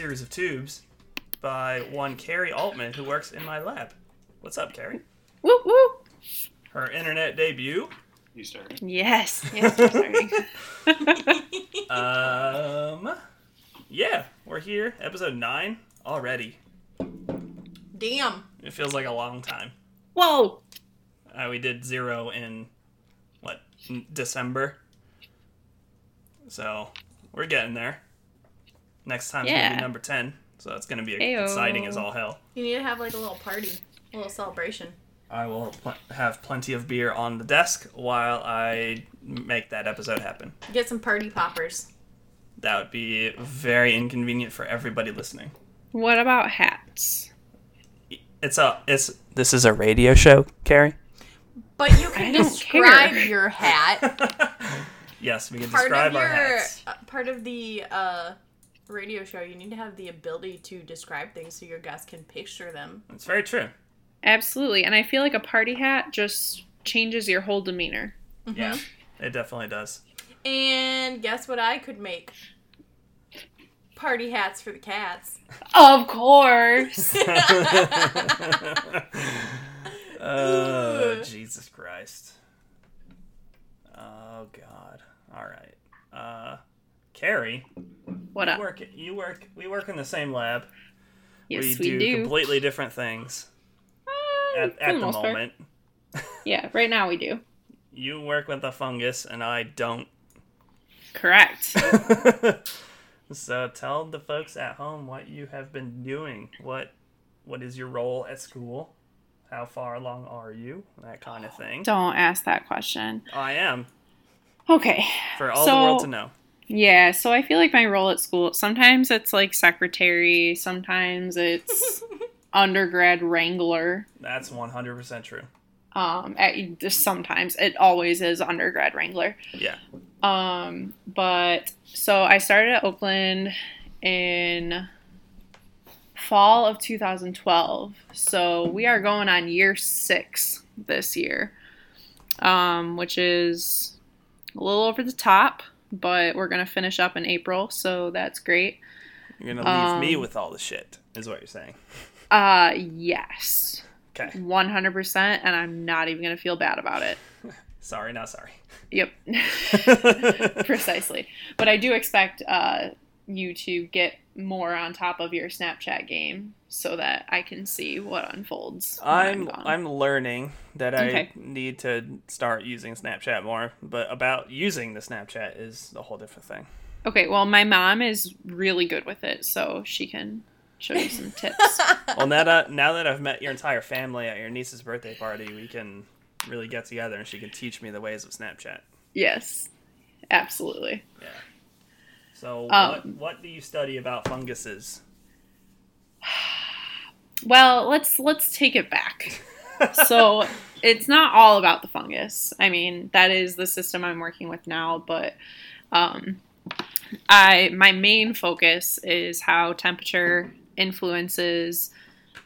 series of tubes by one Carrie Altman who works in my lab. What's up, Carrie? Woo woo. Her internet debut. You start. Yes. Yes. we're. Um, yeah, we're here, episode 9 already. Damn. It feels like a long time. Whoa. Uh, we did zero in, what, n- December? So, we're getting there. Next time time's gonna be number 10, so it's gonna be Ayo. exciting as all hell. You need to have like a little party, a little celebration. I will pl- have plenty of beer on the desk while I make that episode happen. Get some party poppers. That would be very inconvenient for everybody listening. What about hats? It's a it's this is a radio show, Carrie. But you can describe care. your hat. yes, we can Part describe of our your hats. uh, part of the uh, radio show, you need to have the ability to describe things so your guests can picture them. That's very true. Absolutely. And I feel like a party hat just changes your whole demeanor. Yeah, it definitely does. And guess what I could make? Party hats for the cats. Of course. oh Jesus Christ. Oh God. All right. Uh, Carrie, what you up? work. You work. We work in the same lab. Yes, we, we, do, do. completely different things Uh, at, at the, moment. Yeah, right now we do. You work with the fungus, and I don't. Correct. so tell the folks at home what you have been doing. What what is your role at school? How far along are you? That kind of thing. Don't ask that question. I am Okay. for all the world to know. Yeah, so I feel like my role at school, sometimes it's like secretary, sometimes it's undergrad wrangler. That's one hundred percent true. Um, at, just sometimes it always is undergrad wrangler. Yeah. Um, but so I started at Oakland in fall of 2012. So we are going on year six this year, um, which is a little over the top, but we're gonna finish up in April, so that's great. You're gonna leave me Um, with all the shit, is what you're saying. Uh, yes, Okay. 100%, and I'm not even gonna feel bad about it. Sorry, not sorry. Yep. Precisely. But I do expect uh, you to get more on top of your Snapchat game so that I can see what unfolds. when I'm. I'm learning that I need to start using Snapchat more, but about using the Snapchat is a whole different thing. Okay, well, my mom is really good with it, so she can show you some tips. Well, now that now that I've met your entire family at your niece's birthday party, we can really get together, and she can teach me the ways of Snapchat. yes, absolutely. Yeah. So, Um, what what do you study about funguses? Well, let's let's take it back. so it's not all about the fungus. I mean, that is the system I'm working with now, but um, I my main focus is how temperature influences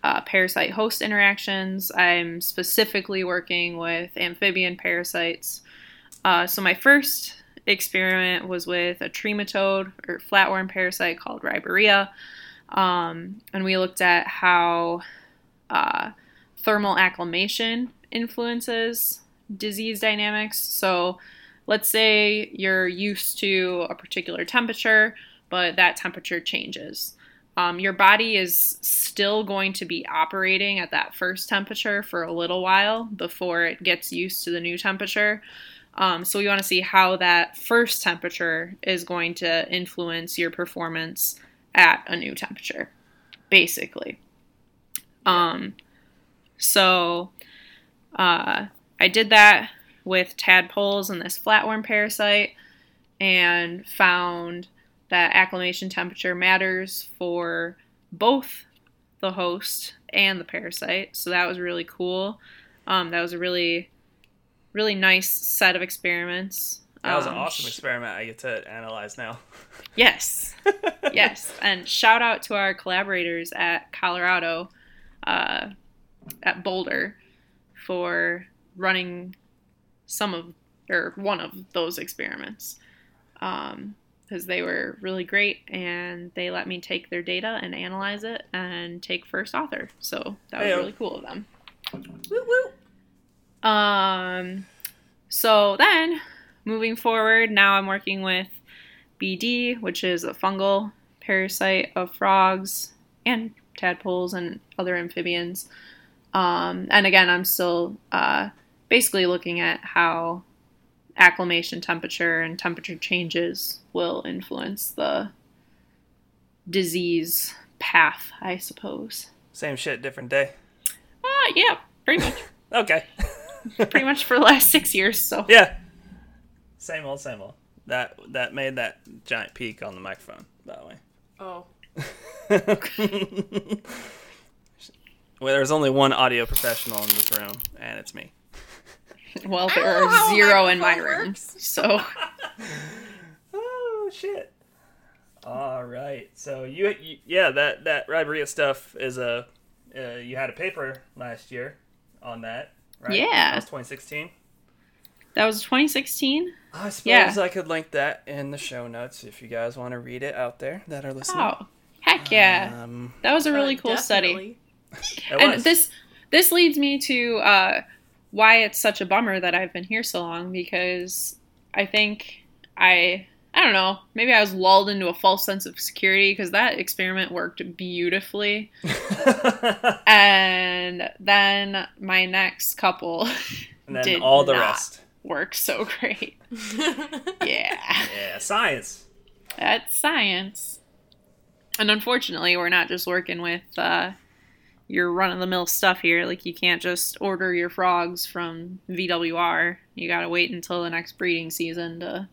uh, parasite host interactions. I'm specifically working with amphibian parasites. Uh, so my first experiment was with a trematode or flatworm parasite called Ribeiroia. Um, and we looked at how uh, thermal acclimation influences disease dynamics. So, let's say you're used to a particular temperature, but that temperature changes. Um, your body is still going to be operating at that first temperature for a little while before it gets used to the new temperature. Um, so, we want to see how that first temperature is going to influence your performance at a new temperature, basically. Um, so uh, I did that with tadpoles and this flatworm parasite and found that acclimation temperature matters for both the host and the parasite. So that was really cool. Um, that was a really, really nice set of experiments. That was an Um, awesome sh- experiment. I get to analyze now. Yes. yes. And shout out to our collaborators at Colorado. uh, at Boulder for running some of or one of those experiments because they were really great and they let me take their data and analyze it and take first author. So that was Heyo. really cool of them. Woo woo. Um, so then moving forward, now I'm working with BD, which is a fungal parasite of frogs and tadpoles and other amphibians. Um, and again, I'm still uh, basically looking at how acclimation temperature and temperature changes will influence the disease path, I suppose. Same shit, different day. Uh, yeah, pretty much. Okay. pretty much for the last six years. So Yeah. Same old, same old. That that made that giant peak on the microphone, by the way. Oh. well, there's only one audio professional in this room, and it's me. Well, there don't know how are zero in my microphone room. works. So Oh shit! All right, so you, you yeah that that Ribeiroia stuff is a uh, you had a paper last year on that, right? Yeah. that was 2016. that was 2016. I suppose Yeah. I could link that in the show notes if you guys want to read it out there that are listening. Oh, heck yeah! Um, That was a really cool study. definitely. it And was. this this leads me to uh, why it's such a bummer that I've been here so long because I think I I don't know maybe I was lulled into a false sense of security because that experiment worked beautifully and then my next couple and then did all the not. rest. worked so great. Yeah. Yeah, science. That's science. And unfortunately, we're not just working with uh, your run of the mill stuff here. Like, you can't just order your frogs from VWR. You gotta wait until the next breeding season to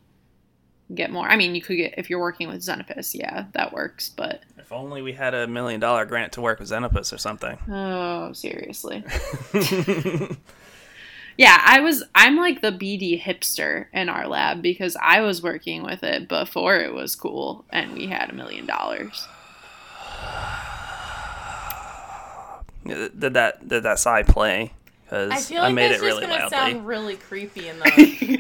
get more. I mean, you could get, if you're working with Xenopus, yeah, that works, but If only we had a million dollar grant to work with Xenopus or something. oh, seriously. Yeah, I was, I'm like the BD hipster in our lab because I was working with it before it was cool and we had a million dollars. did that did that side play? Because I I, feel like made that's it really just gonna sound really creepy in the.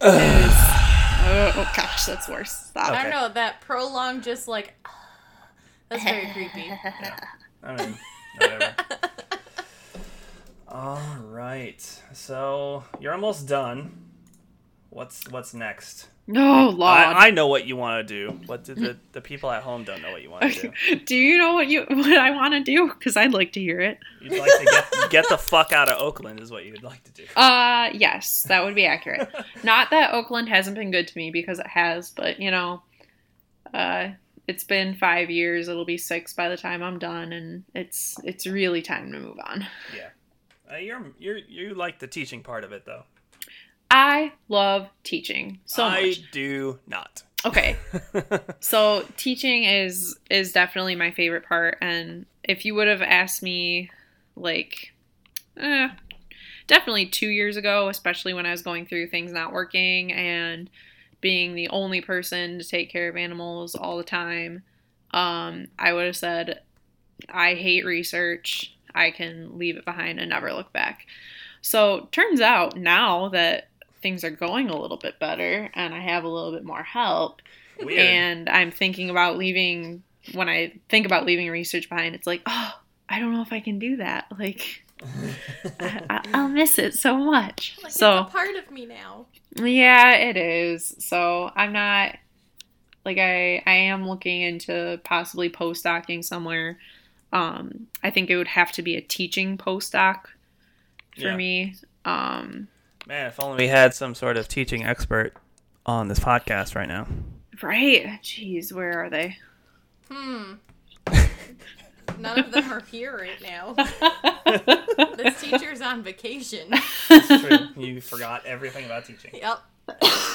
oh, oh gosh, that's worse. Stop. I don't know that prolonged, just like. That's very creepy. I mean, whatever. All right, so you're almost done. What's what's next? No, Lord. I, I know what you want to do, but the, the the people at home don't know what you want to do. do you know what you what I want to do? Because I'd like to hear it. You'd like to get get the fuck out of Oakland, is what you'd like to do. Uh, yes, that would be accurate. Not that Oakland hasn't been good to me because it has, but you know, uh, it's been five years. It'll be six by the time I'm done, and it's it's really time to move on. Uh, you're you're you like the teaching part of it though. I love teaching so I much. do not. Okay, so teaching is is definitely my favorite part and if you would have asked me like eh, definitely two years ago especially when i was going through things not working and being the only person to take care of animals all the time um, i would have said i hate research i can leave it behind and never look back so turns out now that things are going a little bit better and i have a little bit more help Weird. and I'm thinking about leaving. When I think about leaving research behind, it's like, oh, I don't know if I can do that. Like, I, I- I'll miss it so much. Like so it's a part of me now. yeah, it is. So I'm not like I I am looking into possibly postdocing somewhere. Um, I think it would have to be a teaching postdoc for Yeah. me. Um, Man, if only we had some sort of teaching expert on this podcast right now. right? Jeez, where are they? Hmm. None of them are here right now. This teacher's on vacation. True. you forgot everything about teaching. Yep.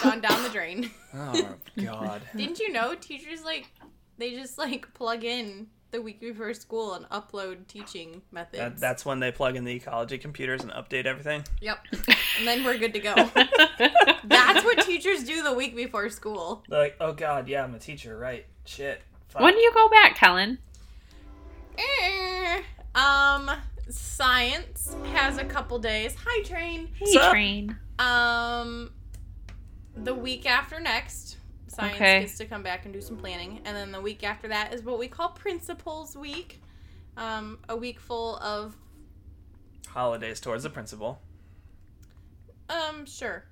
Gone down the drain. Oh god. Didn't you know teachers like they just like plug in the week before school and upload teaching methods. That, that's when they plug in the ecology computers and update everything. Yep. And then we're good to go. That's what teachers do the week before school. They're like, oh god, yeah, I'm a teacher, right? Shit. Fuck. when do you go back, Kellen? Eh, Um, science has a couple days. Hi, train. Hey, up? train. Um, the week after next, science Okay. gets to come back and do some planning, and then the week after that is what we call Principals Week. Um, a week full of Holidays towards the principal. um, sure.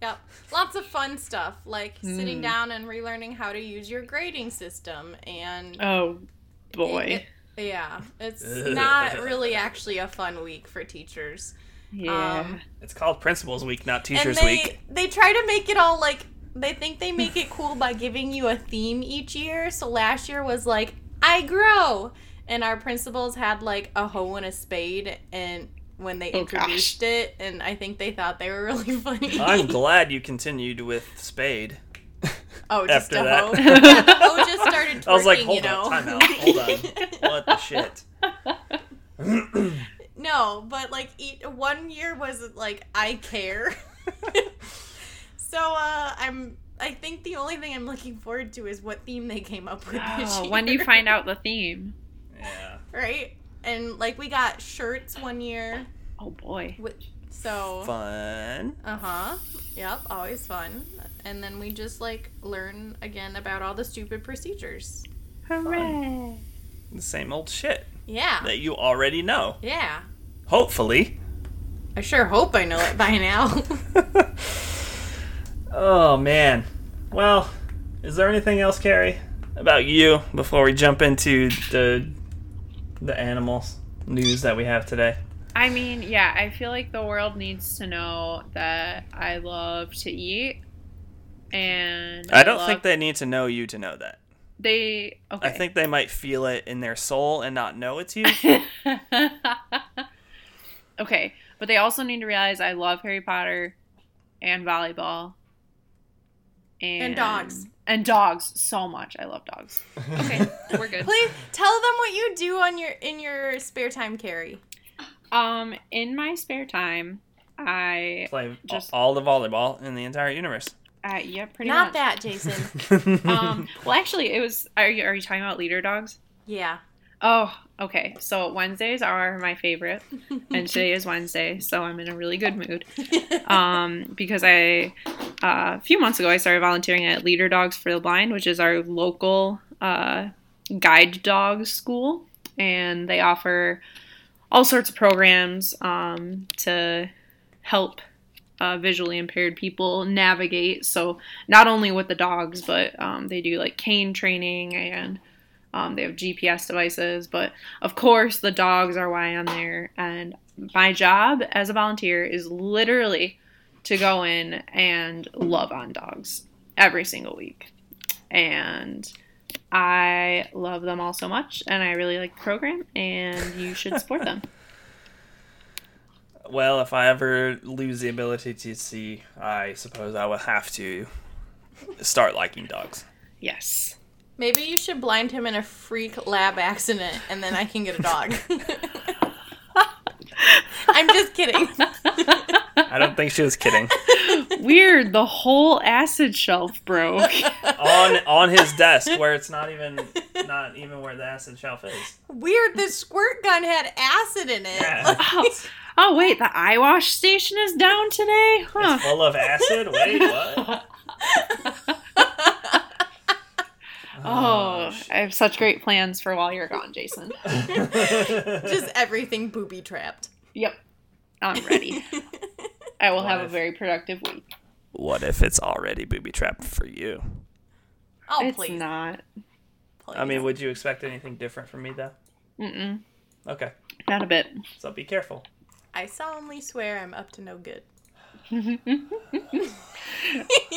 Yep, lots of fun stuff like sitting Hmm. down and relearning how to use your grading system and Oh boy. It- yeah, it's not really actually a fun week for teachers. yeah. um, It's called Principals Week, not Teachers and they, Week. They try to make it all like they think they make it cool by giving you a theme each year. So last year was like I grow, and our principals had like a hoe and a spade, and when they Oh, introduced it, and I think they thought they were really funny. I'm glad you continued with Spade. oh, just after a that. hoe. yeah, the hoe just started twerking. I was like, you hold know. on, time out, hold on. What the shit? No, but like eat, one year was like I care. So uh I'm I think the only thing I'm looking forward to is what theme they came up with this Oh, year. when do you find out the theme? Yeah. right? And like we got shirts one year. Oh boy. With, so Fun. uh-huh. Yep, always fun. And then we just like learn again about all the stupid procedures. Hooray. The same old shit Yeah. that you already know. Yeah. Hopefully. I sure hope I know it by now. oh man. Well, is there anything else, Carrie, about you before we jump into the the animals news that we have today? I mean, yeah, I feel like the world needs to know that I love to eat. And I don't love- think they need to know you to know that. they okay. I think they might feel it in their soul and not know it's you. okay, but they also need to realize I love Harry Potter and volleyball and, And dogs. and dogs so much. I love dogs. Okay, we're good. Please tell them what you do on your in your spare time, Carrie. Um, in my spare time, I Play Just- all the volleyball in the entire universe. uh, yeah, pretty much. Not much. that, Jason. Um, well, actually, it was. Are you are you talking about leader dogs? yeah. Oh, okay. So Wednesdays are my favorite, and today is Wednesday, so I'm in a really good mood. Um, because I uh, a few months ago I started volunteering at Leader Dogs for the Blind, which is our local uh, guide dog school, and they offer all sorts of programs um, to help uh, visually impaired people navigate. So not only with the dogs, but um, they do like cane training and um, they have GPS devices. But of course, the dogs are why I'm there. And my job as a volunteer is literally to go in and love on dogs every single week. And I love them all so much, and I really like the program, and you should support them. Well, if I ever lose the ability to see, I suppose I will have to start liking dogs. Yes. Maybe you should blind him in a freak lab accident and then I can get a dog. I'm just kidding. I don't think she was kidding. Weird, the whole acid shelf broke. on on his desk where it's not even not even where the acid shelf is. Weird, the squirt gun had acid in it. Yeah. Oh, oh wait, the eye wash station is down today? Huh. It's full of acid. Wait, what? Oh, I have such great plans for while you're gone, Jason. just everything booby trapped. Yep. I'm ready. I will have a very productive week. what if it's already booby trapped for you? Oh, it's please. not. please. I mean, would you expect anything different from me though? Mm-mm. Okay, Not a bit. so be careful. I solemnly swear I'm up to no good.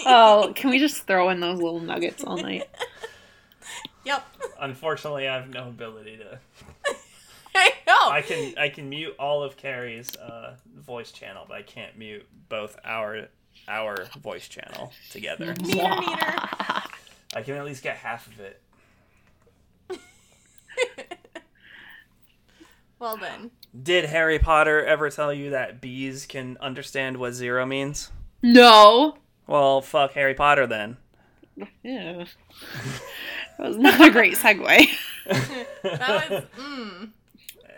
oh, can we just throw in those little nuggets all night? Yep. Unfortunately, I have no ability to. I know. I can I can mute all of Carrie's uh, voice channel, but I can't mute both our our voice channel together. Meter, meter. I can at least get half of it. well then. Did Harry Potter ever tell you that bees can understand what zero means? No. Well, fuck Harry Potter then. Yeah. That was not a great segue. That was mm.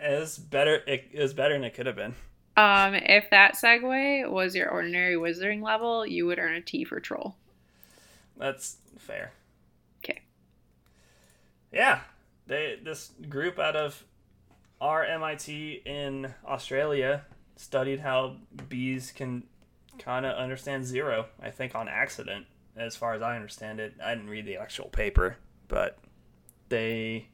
It was better. It, it was better than it could have been. Um, if that segue was your ordinary wizarding level, you would earn a T for troll. That's fair. Okay. Yeah, they this group out of RMIT in Australia studied how bees can kind of understand zero. I think on accident, as far as I understand it. I didn't read the actual paper, but they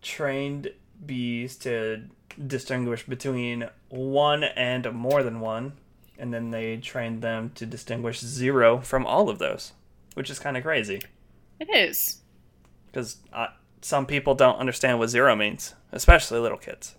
trained bees to distinguish between one and more than one, and then they trained them to distinguish zero from all of those, which is kind of crazy It is. because uh, some people don't understand what zero means, especially little kids.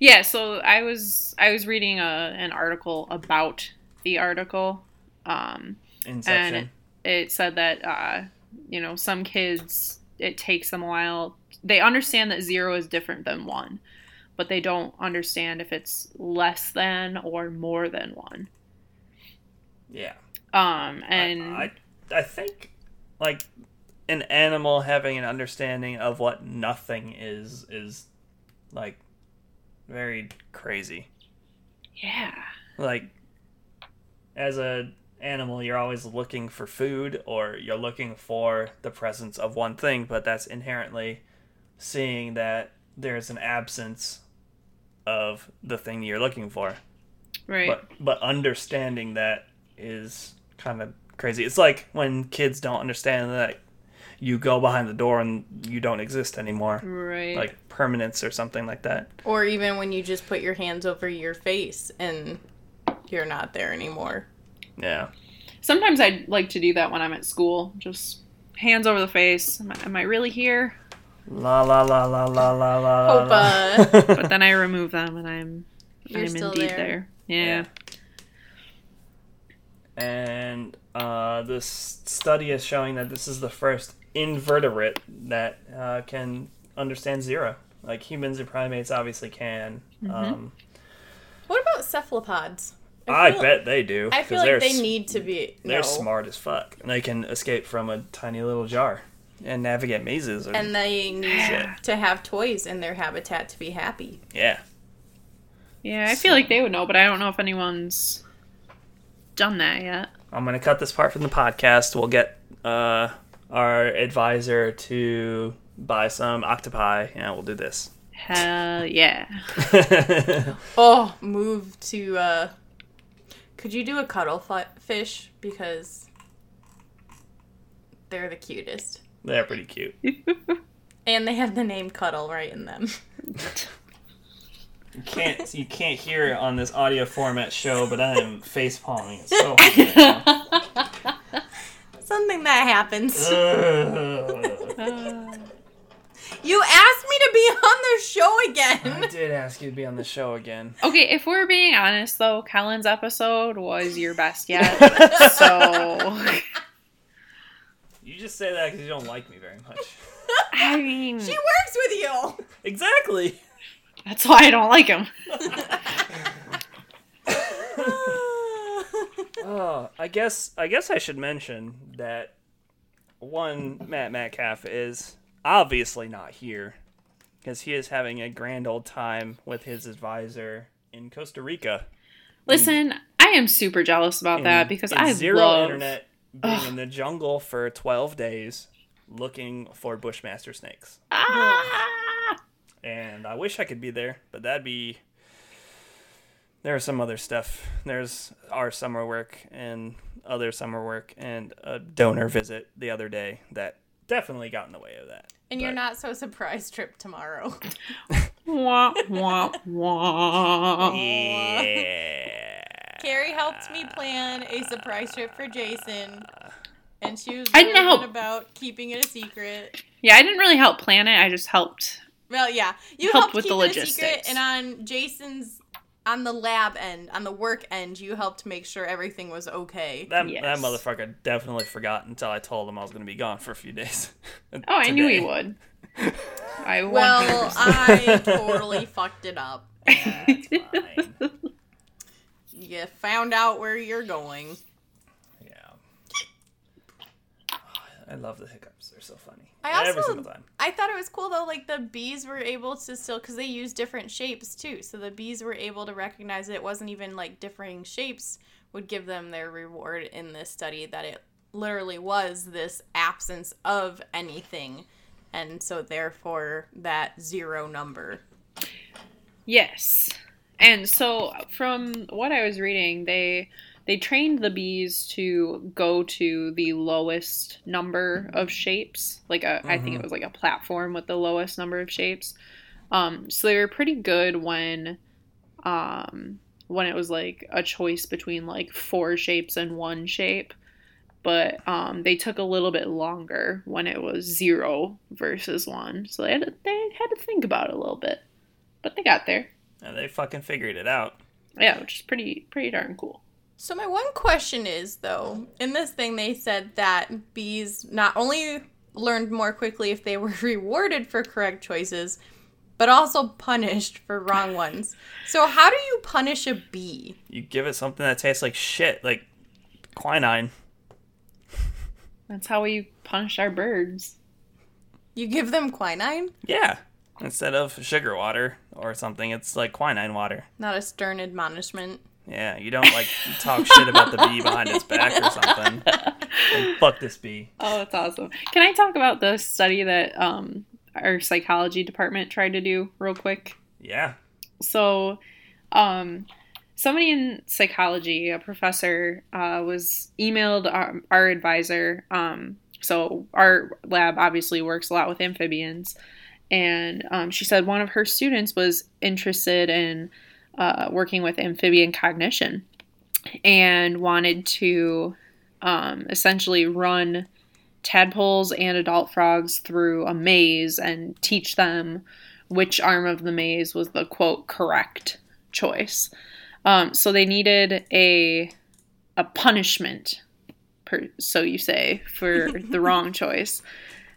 Yeah, so I was I was reading a, an article about the article. Um, Inception. and it said that uh, you know some kids it takes them a while they understand that zero is different than one but they don't understand if it's less than or more than one yeah. um and I, I I think like an animal having an understanding of what nothing is is like very crazy. yeah Like as a animal you're always looking for food or you're looking for the presence of one thing, but that's inherently seeing that there's an absence of the thing you're looking for. right But but understanding that is kind of crazy. It's like when kids don't understand that you go behind the door and you don't exist anymore. right Like permanence or something like that. Or even when you just put your hands over your face and you're not there anymore. Yeah. sometimes i like to do that when i'm at school just hands over the face am I, am I really here La la la la la la la. Hope, la. uh, but then i remove them and i'm You're i'm still indeed there. there, Yeah. Yeah. and uh, this study is showing that this is the first invertebrate that uh, can understand zero. Like humans and primates obviously can. Mm-hmm. Um, what about cephalopods? I feel- bet they do. I feel 'cause like they're need to be. They're no. smart as fuck. And they can escape from a tiny little jar and navigate mazes. Or, And they need Yeah. to have toys in their habitat to be happy. yeah. Yeah, I feel like they would know, but I don't know if anyone's done that yet. I'm gonna cut this part from the podcast. We'll get uh, our advisor to buy some octopi, and we'll do this. Hell yeah. Oh, move to. uh Could you do a cuddle fi- fish because they're the cutest, They're pretty cute. and they have the name Cuddle right in them. You can't you can't hear it on this audio format show, but I am face palming it so hard. Something that happens. Ugh. You asked me to be on the show again. I did ask you to be on the show again. okay, if we're being honest though, Kellen's episode was your best yet. so You just say that because you don't like me very much. I mean She works with you. Exactly. that's why I don't like him. Oh, I guess I guess I should mention that one Matt Metcalf is obviously not here because he is having a grand old time with his advisor in Costa Rica. Listen, I am super jealous about that because I zero love internet being in the jungle for 12 days looking for bushmaster snakes. Ah! And I wish I could be there, but that'd be there's some other stuff. There's our summer work and other summer work and a donor visit the other day that definitely got in the way of that. And you're not so surprised trip tomorrow. Wah, wah, wah. Yeah. Carrie helped me plan a surprise trip for Jason, and she was I didn't help. about keeping it a secret. Yeah, I didn't really help plan it. I just helped. Well, yeah, you Help helped with keep the it a secret, logistics. and on Jason's, on the lab end, on the work end, you helped make sure everything was okay. That, that motherfucker definitely forgot until I told him I was going to be gone for a few days. Oh, I knew he would. I Well, 100%. I totally fucked it up. Fine. You found out where you're going. Yeah. I love the hiccups. They're so funny. I Every also- single time. I thought it was cool though, like the bees were able to still because they use different shapes too. So the bees were able to recognize that it wasn't even like differing shapes would give them their reward in this study. That it literally was this absence of anything, and so therefore that zero number. Yes. And so from what I was reading, they they trained the bees to go to the lowest number of shapes. Like a I think it was like a platform with the lowest number of shapes. Um so they were pretty good when um when it was like a choice between like four shapes and one shape. But um, they took a little bit longer when it was zero versus one. So they had to, they had to think about it a little bit. But they got there. And they fucking figured it out. Yeah, which is pretty pretty darn cool. So my one question is though, in this thing they said that bees not only learned more quickly if they were rewarded for correct choices, but also punished for wrong ones. So how do you punish a bee? You give it something that tastes like shit, like quinine. That's how we punish our birds. You give them quinine? Yeah. Instead of sugar water or something, it's like quinine water. Not a stern admonishment. Yeah, you don't like talk shit about the bee behind its back or something. Like, fuck this bee. Oh, that's awesome. Can I talk about the study that um, our psychology department tried to do real quick? Yeah. So, um, somebody in psychology, a professor, uh, was emailed our, our advisor. Um, so, our lab obviously works a lot with amphibians. And um, she said one of her students was interested in uh, working with amphibian cognition and wanted to um, essentially run tadpoles and adult frogs through a maze and teach them which arm of the maze was the quote correct choice. Um, so they needed a a punishment, per, so you say, for the wrong choice,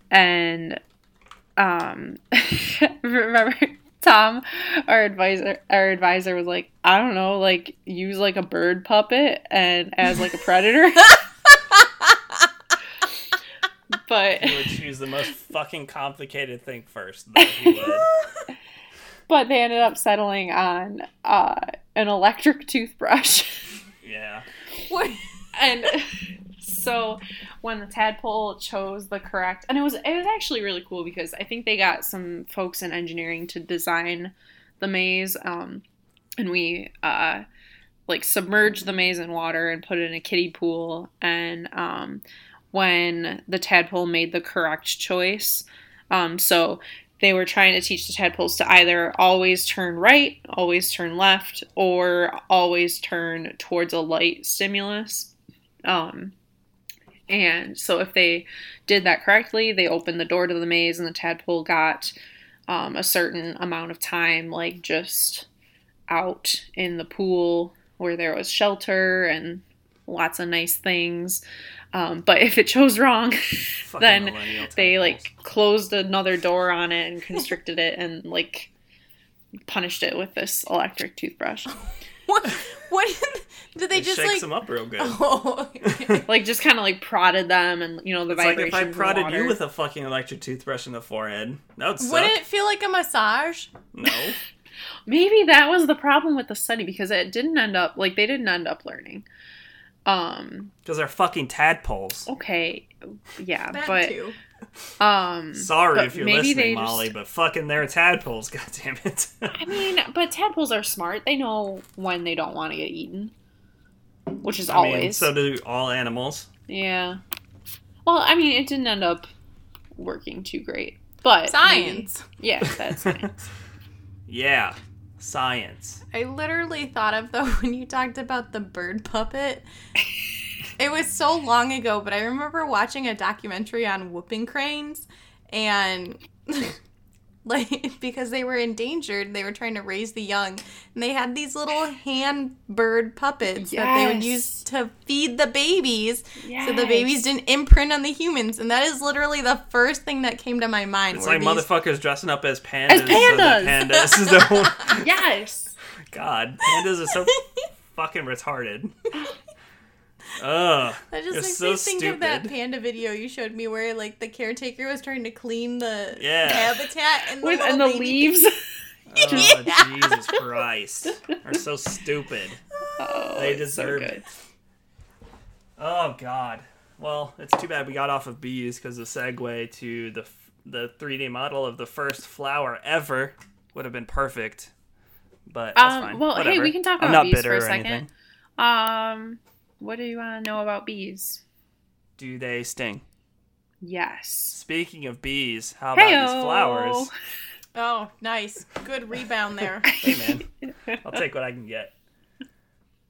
and um, remember Tom, our advisor, our advisor was like, I don't know, like use like a bird puppet and as like a predator. but He would choose the most fucking complicated thing first. He would. but they ended up settling on uh, an electric toothbrush. Yeah. What? and so when the tadpole chose the correct and it was it was actually really cool because i think they got some folks in engineering to design the maze um, and we uh, like submerged the maze in water and put it in a kiddie pool and um, when the tadpole made the correct choice um, so they were trying to teach the tadpoles to either always turn right, always turn left, or always turn towards a light stimulus. Um, and so if they did that correctly, they opened the door to the maze, and the tadpole got um, a certain amount of time, like just out in the pool where there was shelter and lots of nice things. Um, but if it chose wrong, then they like closed another door on it and constricted it and like punished it with this electric toothbrush. What? What? Did they It just shakes like? them up real good. Oh. like just kind of like prodded them and you know the vibration. It's like if. I prodded water. you with a fucking electric toothbrush in the forehead, that would suck. Wouldn't it feel like a massage? No. Maybe that was the problem with the study because it didn't end up like they didn't end up learning. Um. Because they're fucking tadpoles. Okay. Yeah, That but too. um. Sorry but if you're maybe they listening, just- Molly, but fucking they're tadpoles, God damn it. I mean, but tadpoles are smart. They know when they don't want to get eaten, which is I always. mean, so do all animals. Yeah. Well, I mean, it didn't end up working too great, but maybe- Science. yeah, that's science. Yeah. Science. I literally thought of though when you talked about the bird puppet. it was so long ago, but I remember watching a documentary on whooping cranes and like because they were endangered, they were trying to raise the young and they had these little hand bird puppets that they would use to feed the babies so the babies didn't imprint on the humans and that is literally the first thing that came to my mind It's like these- motherfuckers dressing up as pandas. As So that pandas. pandas don't. Yes. God, pandas are so fucking retarded. Ugh. That just makes so me think of that panda video you showed me where like the caretaker was trying to clean the Yeah. habitat and the, With, little and the leaves. Oh, Yeah. Jesus Christ. They're so stupid. Oh, They it's so deserve it. Oh, God. Well, it's too bad we got off of bees because the segue to the the 3D model of the first flower ever would have been perfect. But that's Um, fine. well, hey, we can talk I'm about bees for a second. anything. Um, what do you want to know about bees? Do they sting? Yes. Speaking of bees, how about Heyo. these flowers? Oh, nice. Good rebound there. Hey, man. I'll take what I can get.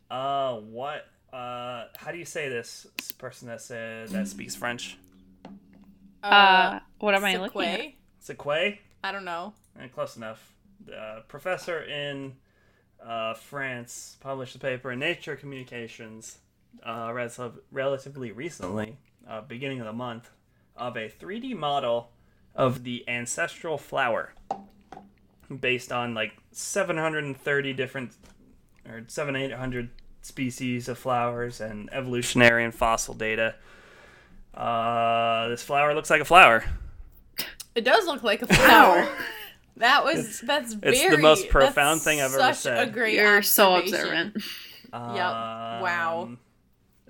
Uh, what? Uh, how do you say this? This person that says that speaks French. Uh, what am I looking at? Sequoia? Sequoia? I don't know. Eh, close enough. The professor in uh, France published a paper in Nature Communications uh, res- relatively recently, uh, beginning of the month, of a 3D model of the ancestral flower based on like 730 different or 7 800 species of flowers and evolutionary and fossil data. Uh, this flower looks like a flower. It does look like a flower. That was that's very. it's the most profound thing I've ever such said. a great. You're so observation. yep. Wow.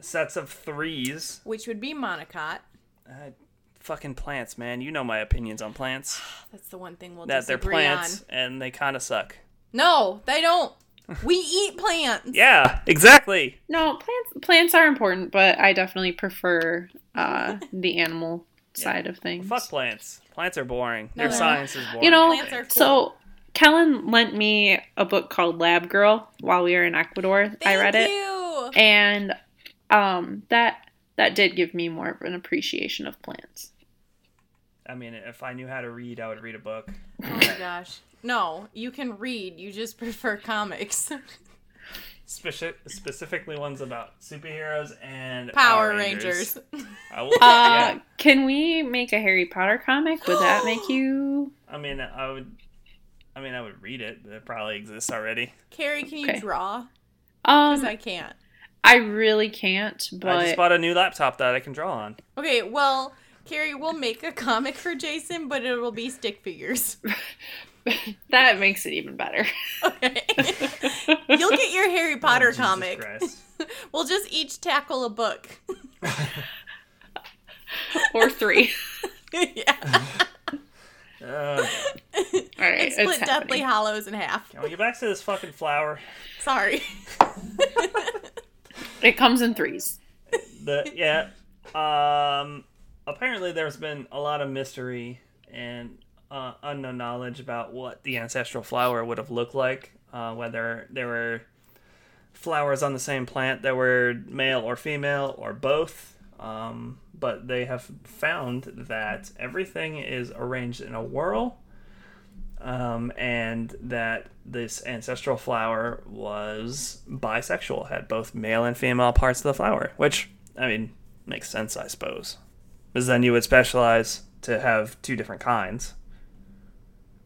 Sets of threes. Which would be monocot. Uh, fucking plants, man. You know my opinions on plants. That's the one thing we'll that they're plants on. and they kind of suck. No, they don't. We eat plants. Yeah, exactly. No, plants plants are important, but I definitely prefer uh, the animal side of things. Fuck plants. Plants are boring. No, Their they're science is boring. You know, Plants are cool. so Kellen lent me a book called Lab Girl while we were in Ecuador. I Thank read it, you. and um, that that did give me more of an appreciation of plants. I mean, if I knew how to read, I would read a book. Oh my gosh. No, you can read. You just prefer comics. Speci- specifically ones about superheroes and Power Rangers. I will, Uh, yeah. Can we make a Harry Potter comic? Would that make you? I mean, I would. I mean, I would read it, but it probably exists already. Carrie, can you Okay. draw? Because Um, I can't. I really can't. But I just bought a new laptop that I can draw on. Okay, well, Carrie, we'll make a comic for Jason, but it will be stick figures. that makes it even better. Okay. You'll get your Harry Potter Oh, comic. We'll just each tackle a book. or three. yeah. Uh, All right, And split it's Deathly happening. Hollows in half. can we get back to this fucking flower? Sorry. It comes in threes. The yeah. Um. Apparently, there's been a lot of mystery and uh, unknown knowledge about what the ancestral flower would have looked like. Uh, whether there were flowers on the same plant that were male or female or both. Um, but they have found that everything is arranged in a whorl, um, and that this ancestral flower was bisexual, had both male and female parts of the flower, which, I mean, makes sense, I suppose. Because then you would specialize to have two different kinds.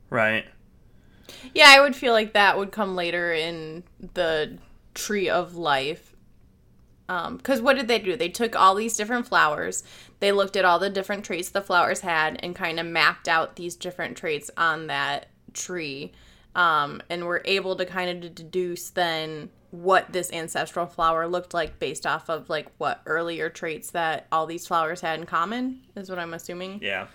Right? Yeah, I would feel like that would come later in the tree of life. Um, because what did they do? They took all these different flowers, they looked at all the different traits the flowers had, and kind of mapped out these different traits on that tree, um, and were able to kind of deduce then what this ancestral flower looked like based off of like what earlier traits that all these flowers had in common. Is what I'm assuming. Yeah.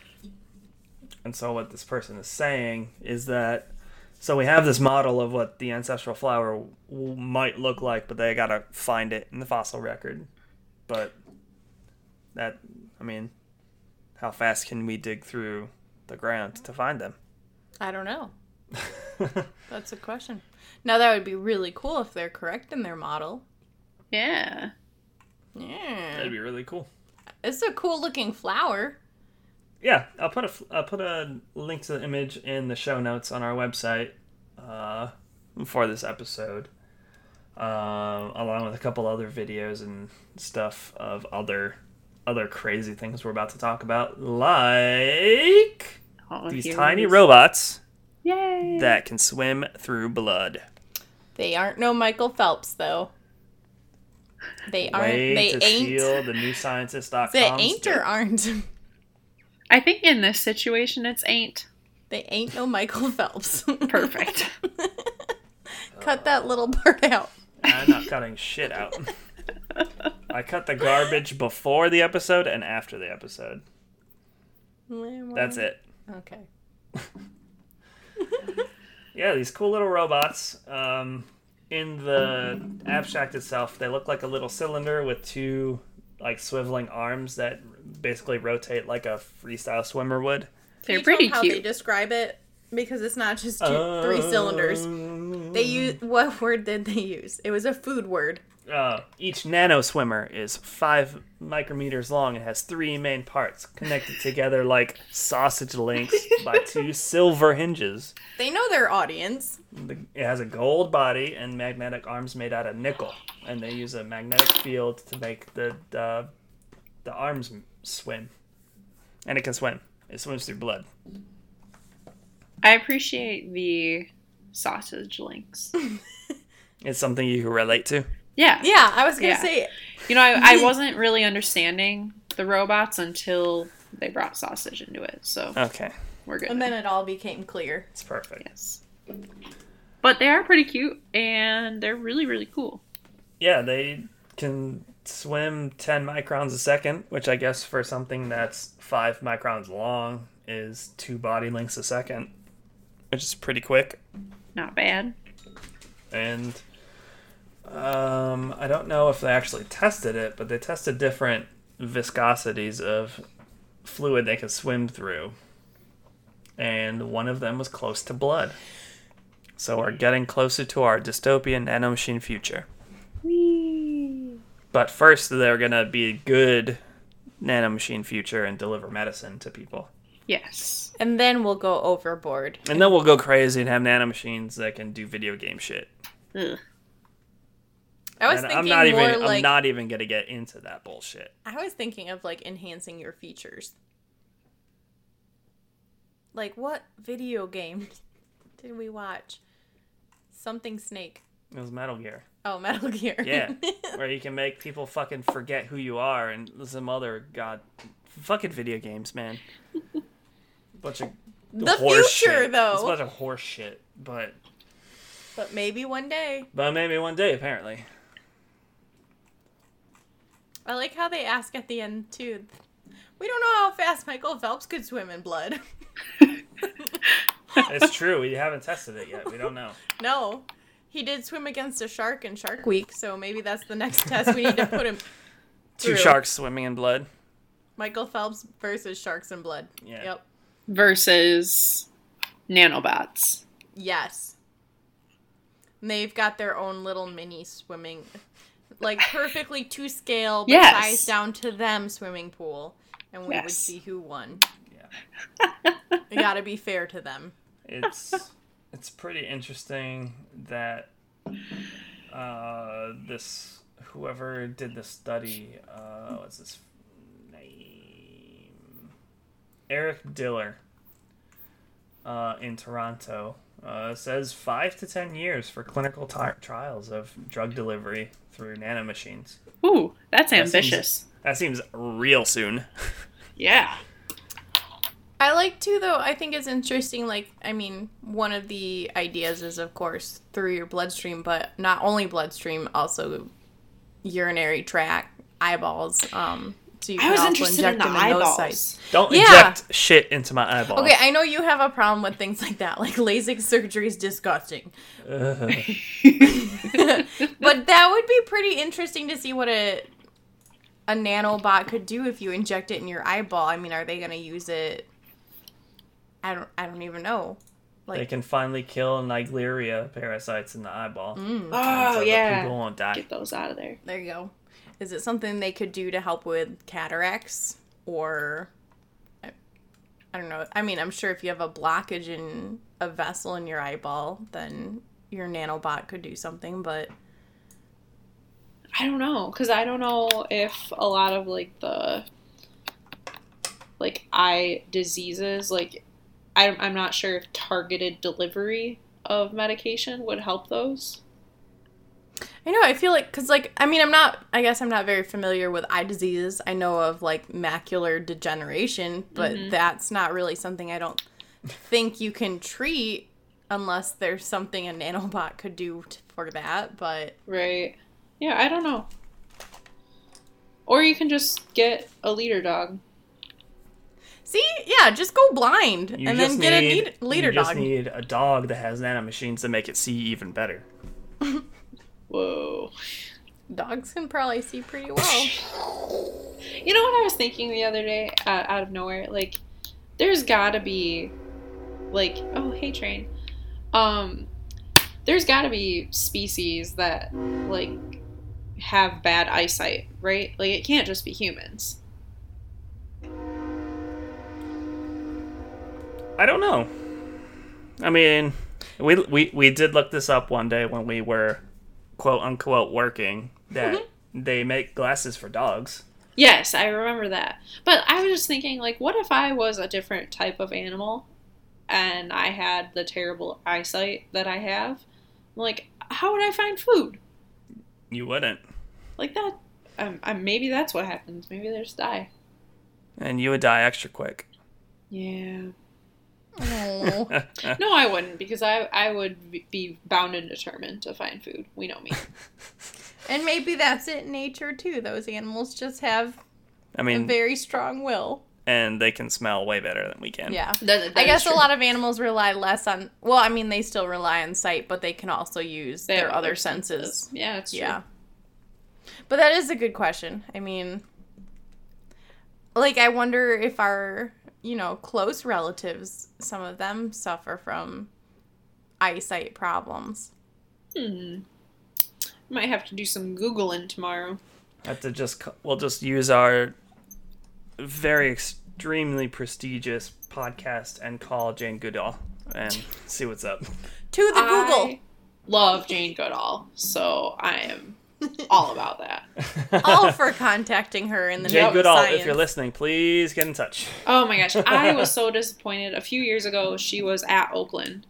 And so what this person is saying is that so we have this model of what the ancestral flower w- might look like, but they gotta find it in the fossil record. But that, I mean, how fast can we dig through the ground to find them? I don't know. That's a question. Now that would be really cool if they're correct in their model. Yeah. Yeah, That'd be really cool. it's a cool looking flower. Yeah, I'll put a f- I'll put a link to the image in the show notes on our website uh, for this episode, um, along with a couple other videos and stuff of other other crazy things we're about to talk about, like Oh, these here tiny it is. robots Yay. that can swim through blood. They aren't no Michael Phelps though. They aren't. Way they to ain't. steal the newscientist.com. They ain't or aren't. I think in this situation, it's ain't. They ain't no Michael Phelps. Perfect. Cut that little part out. I'm not cutting shit out. I cut the garbage before the episode and after the episode. That's it. Okay. Yeah, these cool little robots. Um, in the abstract itself, they look like a little cylinder with two like swiveling arms that basically rotate like a freestyle swimmer would. They're you pretty tell how they cute. describe it? Because it's not just two, three cylinders. They use what word did they use? It was a food word. Uh, each nano swimmer is five micrometers long and has three main parts connected together like sausage links by two silver hinges. They know their audience. The, it has a gold body and magnetic arms made out of nickel, and they use a magnetic field to make the the, the arms swim, and it can swim. It swims through blood. I appreciate the sausage links. It's something you can relate to. Yeah. Yeah, I was gonna Yeah. say You know, I, I wasn't really understanding the robots until they brought sausage into it. So Okay, we're good. and then it all became clear. it's perfect. yes. But they are pretty cute and they're really, really cool. Yeah, they can swim 10 microns a second, which I guess for something that's 5 microns long is 2 body lengths a second, which is pretty quick. Not bad. And um, I don't know if they actually tested it, but they tested different viscosities of fluid they could swim through. And one of them was close to blood. So we're getting closer to our dystopian nanomachine future. Whee! But first, they're gonna be a good nanomachine future and deliver medicine to people. Yes. And then we'll go overboard. And then we'll go crazy and have nanomachines that can do video game shit. Ugh. I was and thinking I'm not more even. like I'm not even gonna get into that bullshit. I was thinking of like enhancing your features. Like what video game did we watch? Something Snake. It was Metal Gear. Oh, Metal Gear. Yeah, where you can make people fucking forget who you are and some other god, fucking video games, man. Bunch of The horse future, shit. though. It's a bunch of horse shit, but but maybe one day. but maybe one day apparently. I like how they ask at the end too. We don't know how fast Michael Phelps could swim in blood. It's true. We haven't tested it yet. We don't know. no. He did swim against a shark in Shark Week, so maybe that's the next test we need to put him. Two True. sharks swimming in blood. Michael Phelps versus sharks in blood. Yeah. Yep. Versus nanobots. Yes. And they've got their own little mini swimming, like perfectly to scale, but Yes. sized down to them swimming pool, and we would see who won. Yeah. We gotta be fair to them. it's it's pretty interesting that uh, this whoever did the study uh, what's his name Eric Diller uh, in Toronto uh, says five to ten years for clinical ti trials of drug delivery through nanomachines. Ooh, that's That seems- ambitious. That seems real soon. Yeah. I like too, though. I think it's interesting. Like, I mean, one of the ideas is, of course, through your bloodstream, but not only bloodstream, also urinary tract, eyeballs. Um, so you I was also interested in inject the them in those eyeballs. sites. Don't Yeah. inject shit into my eyeball. Okay, I know you have a problem with things like that. Like LASIK surgery is disgusting. Ugh. but that would be pretty interesting to see what a a nanobot could do if you inject it in your eyeball. I mean, are they going to use it? I don't. I don't even know. Like, they can finally kill Naegleria parasites in the eyeball. mm, Oh, so yeah. people won't die. Get those out of there. there you go. Is it something they could do to help with cataracts or? I, I don't know. I mean, I'm sure if you have a blockage in a vessel in your eyeball, then your nanobot could do something. But I don't know, because I don't know if a lot of like the like eye diseases, like I, I'm not sure if targeted delivery of medication would help those. I know. I feel like because, like, I mean, I'm not. I guess I'm not very familiar with eye diseases. I know of like macular degeneration, but Mm-hmm. that's not really something I don't think you can treat unless there's something a nanobot could do t- for that. But Right. Yeah, I don't know. Or you can just get a leader dog. see, yeah, just go blind You and then get a need- need- leader you just dog. need a dog that has nanomachines to make it see even better. Whoa. Dogs can probably see pretty well. You know what I was thinking the other day uh, out of nowhere? Like, there's gotta be, like, oh, hey, train. Um, there's gotta be species that, like, have bad eyesight, right? Like, it can't just be humans. I don't know. I mean, we we we did look this up one day when we were quote unquote working that they make glasses for dogs. Yes, I remember that. But I was just thinking, like, what if I was a different type of animal and I had the terrible eyesight that I have? Like, how would I find food? You wouldn't, Like that. Um, um, maybe that's what happens. Maybe they just die. and you would die extra quick. Yeah. No, I wouldn't because I I would be bound and determined to find food. We know me. and maybe that's it in nature too. Those animals just have I mean, very strong will. and they can smell way better than we can. Yeah. That- that I is guess a lot of animals rely less on. Well, I mean, they still rely on sight, but they can also use They their have other senses. Yeah, it's true. Yeah. But that is a good question. I mean, like, I wonder if our, you know, close relatives, some of them suffer from eyesight problems. Hmm. Might have to do some googling tomorrow. Have to just we'll just use our very extremely prestigious podcast and call Jane Goodall and see what's up. To the Google. I love Jane Goodall, so I am all about that. All for contacting her in the name Jane of Goodall, science. if you're listening, please get in touch. Oh my gosh, I was so disappointed. A few years ago, she was at Oakland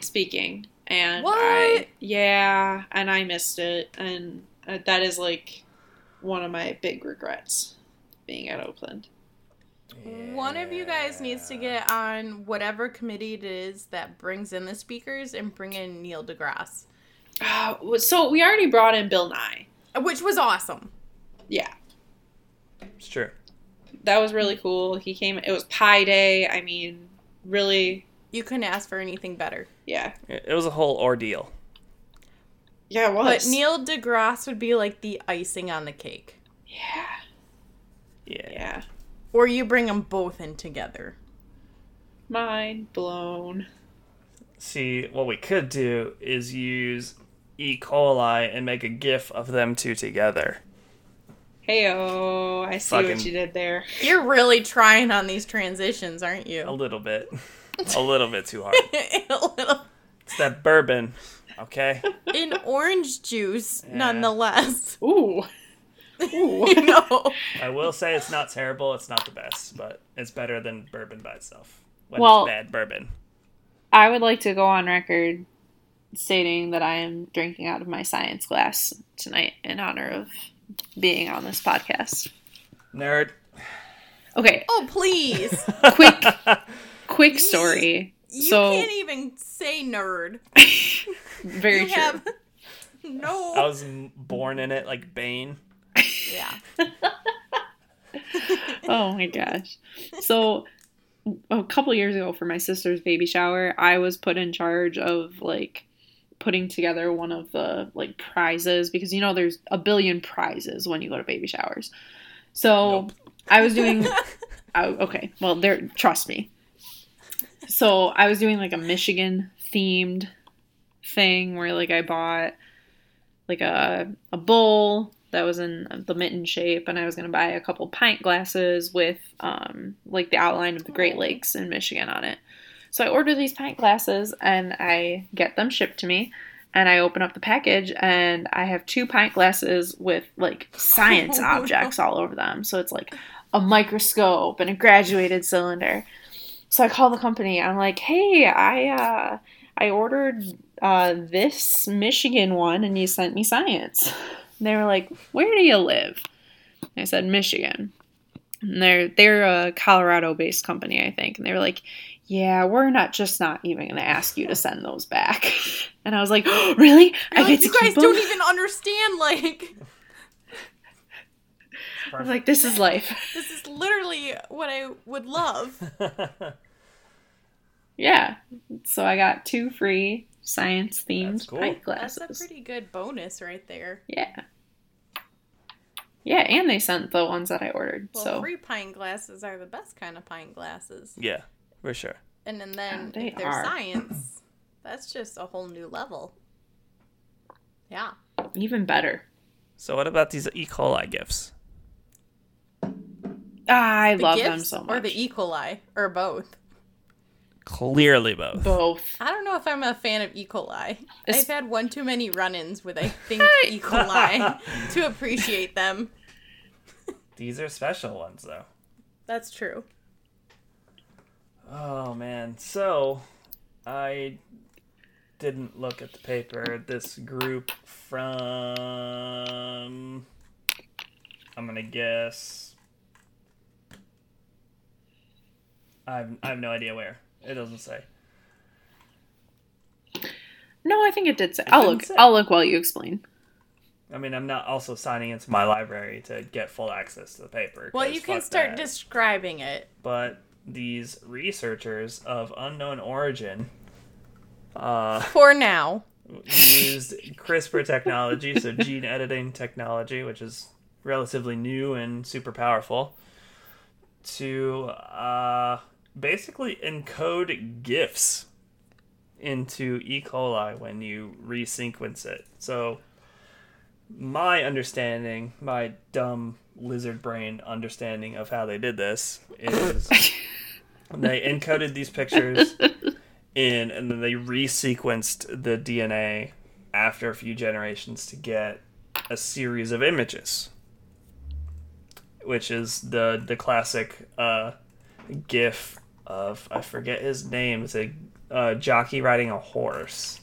speaking, and I yeah, and I missed it, and uh, that is like one of my big regrets being at Oakland. One of you guys needs to get on whatever committee it is that brings in the speakers and bring in Neil deGrasse, Uh, so we already brought in Bill Nye. which was awesome. Yeah, It's true. that was really cool. He came. It was Pi Day. I mean, really, You couldn't ask for anything better. yeah, It it was a whole ordeal. yeah, it was. But Neil deGrasse would be like the icing on the cake. yeah, Yeah. yeah, Or you bring them both in together. mind blown. See, what we could do is use E. coli and make a GIF of them two together. Heyo, I see Fucking- what you did there. You're really trying on these transitions, aren't you? A little bit. A little bit too hard. A little- It's that bourbon, okay? In orange juice, Yeah. nonetheless. Ooh. Ooh. you know. I will say it's not terrible. It's not the best, but it's better than bourbon by itself. When Well- it's bad bourbon. I would like to go on record stating that I am drinking out of my science glass tonight in honor of being on this podcast. Nerd. Okay, Oh, please. quick quick story. You so can't even say nerd. very you true. have no. I was born in it like Bane. yeah. oh my gosh. So a couple years ago for my sister's baby shower, I was put in charge of like putting together one of the like prizes because you know there's a billion prizes when you go to baby showers. So Nope. I was doing oh, okay. Well, there trust me. So I was doing like a Michigan themed thing where like I bought like a a bowl that was in the mitten shape and I was going to buy a couple pint glasses with um like the outline of the Great Lakes in Michigan on it. So I order these pint glasses and I get them shipped to me and I open up the package and I have two pint glasses with like science objects all over them. So it's like a microscope and a graduated cylinder. So I call the company. I'm like, "Hey, I uh I ordered uh, this Michigan one and you sent me science. And they were like, Where do you live? And I said, Michigan. And they're they're a Colorado based company, I think. And they were like, Yeah, we're not just not even gonna ask you to send those back. And I was like, oh, Really? I Like, get to you guys keep 'em?" don't even understand. Like, I was like, This is life. this is literally what I would love. Yeah. So I got two free science themed cool. pint That's a pretty good bonus right there. Yeah. Yeah, and they sent the ones that I ordered. Well, so free pint glasses are the best kind of pint glasses. yeah, for sure. And then, then they if they're are. science, that's just a whole new level. Yeah. even better. So what about these E. coli gifts? Ah, I The love them so much. Or the E. coli, or both. Clearly both. Both. I don't know if I'm a fan of E. coli. Es- I've had one too many run-ins with I think E. coli to appreciate them. These are special ones though. That's true. Oh man. So I didn't look at the paper. This group from I'm gonna guess I've I have no idea where. It doesn't say. No, I think it did say. I'll look. say. I'll look while you explain. I mean, I'm not also signing into my library to get full access to the paper. Well, you can start that. describing it. But these researchers of unknown origin uh, For now. used CRISPR technology, so gene editing technology, which is relatively new and super powerful, to uh, basically encode GIFs into E. coli when you resequence it. So, my understanding, my dumb lizard brain understanding of how they did this is they encoded these pictures in and then they resequenced the DNA after a few generations to get a series of images which is the the classic uh gif of I forget his name it's a uh, jockey riding a horse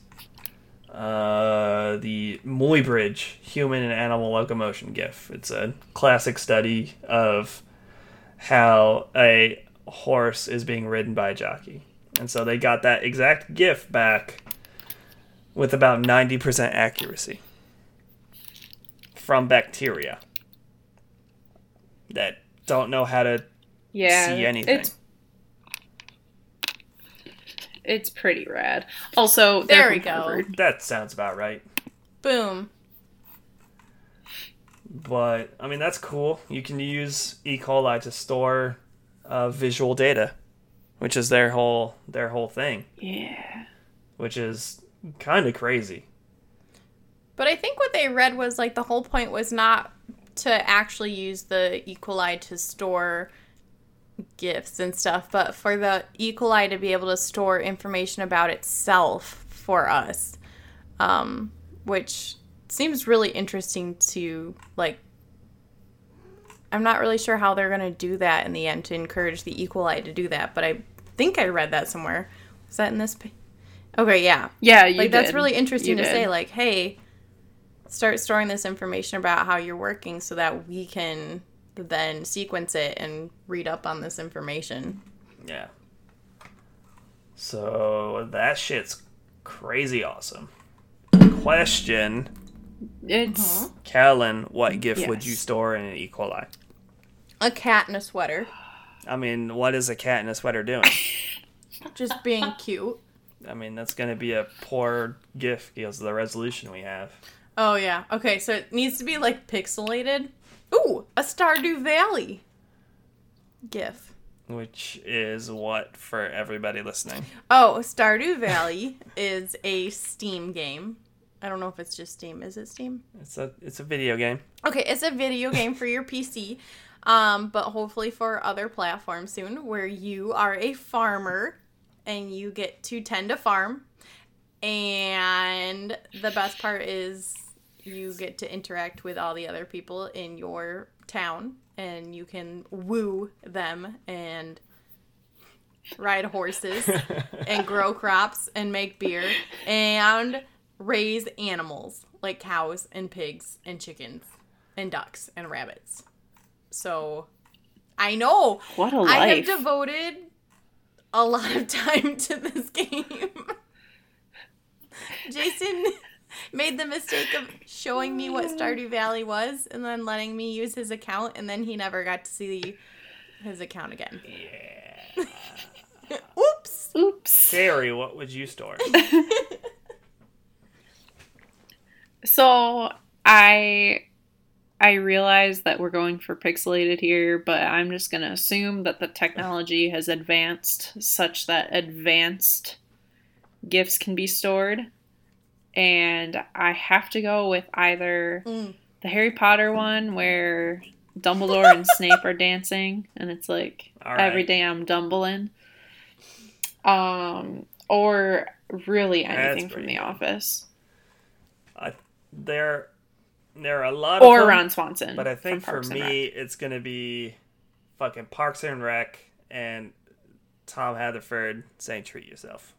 uh, the Muybridge human and animal locomotion gif. It's a classic study of how a horse is being ridden by a jockey. And so they got that exact gif back with about 90% accuracy from bacteria that don't know how to Yeah. see anything. It's it's pretty rad. Also, There we from go. Harvard. that sounds about right. Boom. But I mean that's cool. You can use E. coli to store uh, visual data, which is their whole their whole thing, Yeah. which is kind of crazy. But I think what they read was like the whole point was not to actually use the E. coli to store gifts and stuff, but for the E. coli to be able to store information about itself for us, um, which seems really interesting to like. I'm not really sure how they're going to do that in the end to encourage the E. coli to do that, but I think I read that somewhere. Was that in this? Pa- okay, yeah Yeah, you like that's really interesting You to say like hey start storing this information about how you're working so that we can then sequence it and read up on this information Yeah. So that shit's crazy awesome. Question, It's mm-hmm. Callan, what gift would you store in an E. coli? A cat in a sweater. I mean, what is a cat in a sweater doing? just being cute. I mean, that's going to be a poor GIF because of the resolution we have. oh yeah. Okay so it needs to be like pixelated. Ooh a stardew valley gif. Which is what for everybody listening? oh stardew valley is a steam game. I don't know if it's just steam. Is it steam? It's a it's a video game. Okay, it's a video game for your PC, um, but hopefully for other platforms soon, where you are a farmer and you get to tend a farm. And the best part is you get to interact with all the other people in your town and you can woo them and ride horses, and grow crops and make beer and raise animals like cows and pigs and chickens and ducks and rabbits. So I know What a I have devoted a lot of time to this game. Jason made the mistake of showing me what Stardew Valley was and then letting me use his account, and then he never got to see his account again. yeah. Oops. Oops. Carrie, what would you store? So I I realize that we're going for pixelated here, but I'm just gonna assume that the technology has advanced such that advanced gifts can be stored. And I have to go with either Mm. the Harry Potter one where Dumbledore and Snape are dancing and it's like All right. every day I'm dumbling. Um or really anything from the good. office. I, there, there are a lot Or of Or Ron Swanson. but I think for Parks and Rec. me, it's gonna be fucking Parks and Rec and Tom Haverford saying "Treat Yourself,"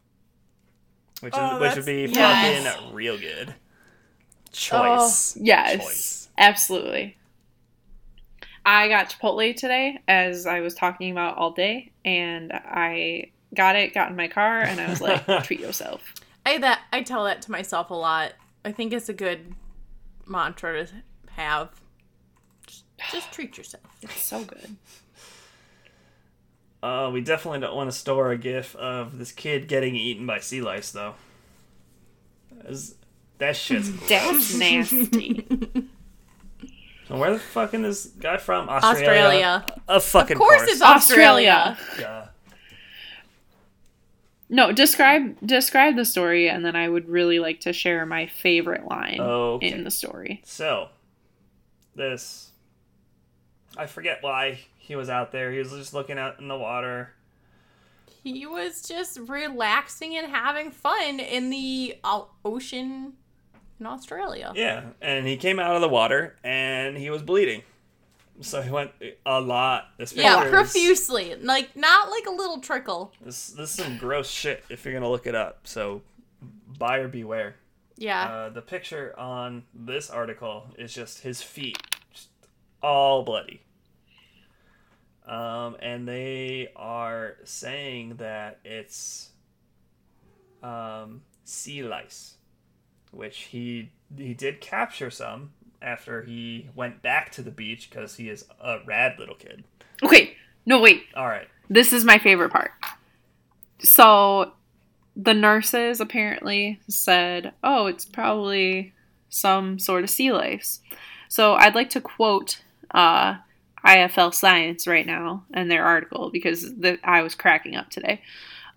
which is Oh, which would be yes. fucking real good. Oh, choice, Yes, choice. absolutely. I got Chipotle today, as I was talking about all day, and I got it, got in my car, and I was like, treat yourself. I that I tell that to myself a lot. I think it's a good mantra to have. Just, just treat yourself. It's so good. Uh, we definitely don't want to store a gif of this kid getting eaten by sea lice, though. As- That shit's. That's nasty. So where the fuck is this guy from? Australia. Australia. A fucking Of course, it's Australia. Australia. Duh. No, describe describe the story, and then I would really like to share my favorite line Okay. in the story. So, this. I forget why he was out there. He was just looking out in the water. He was just relaxing and having fun in the ocean in Australia. Yeah, and he came out of the water and he was bleeding. So he went a lot. This Yeah, is- profusely. Like not like a little trickle. This this is some gross shit if you're gonna look it up. So buyer beware. Yeah. Uh, the picture on this article is just his feet, just all bloody. Um, and they are saying that it's um, sea lice, which he he did capture some after he went back to the beach because he is a rad little kid. Okay, no wait. All right, This is my favorite part. So the nurses apparently said, "Oh, it's probably some sort of sea lice." So I'd like to quote uh, IFL Science right now and their article because the, I was cracking up today.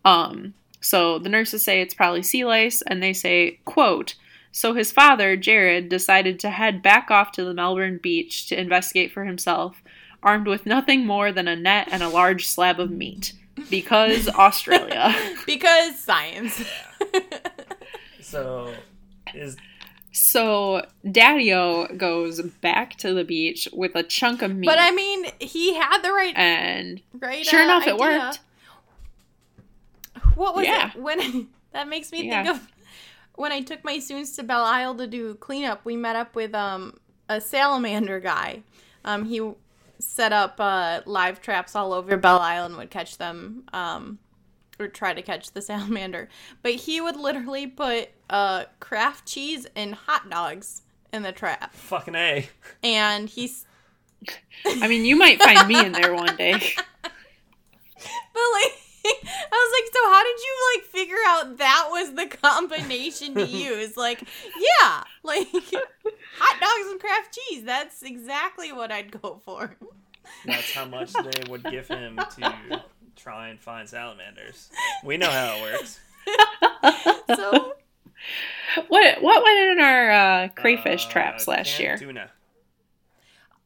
Um, so the nurses say it's probably sea lice, and they say, "quote." So his father, Jared, decided to head back off to the Melbourne beach to investigate for himself, armed with nothing more than a net and a large slab of meat. Because Australia. because science. so is so Daddy-O goes back to the beach with a chunk of meat. but I mean, he had the right and right. sure uh, enough, it idea. worked. What was Yeah. it when? that makes me Yeah. think of when I took my students to Belle Isle to do cleanup. We met up with um a salamander guy. Um, he set up uh, live traps all over Belle Isle and would catch them. Um, or try to catch the salamander, but he would literally put uh Kraft cheese and hot dogs in the trap, fucking a. and he's I mean, you might find me in there one day. But like, I was like, so how did you like figure out that was the combination to use? Like, yeah, like hot dogs and Kraft cheese. That's exactly what I'd go for. That's how much they would give him to try and find salamanders. We know how it works. So What what went in our uh, crayfish Uh, traps last year? Tuna.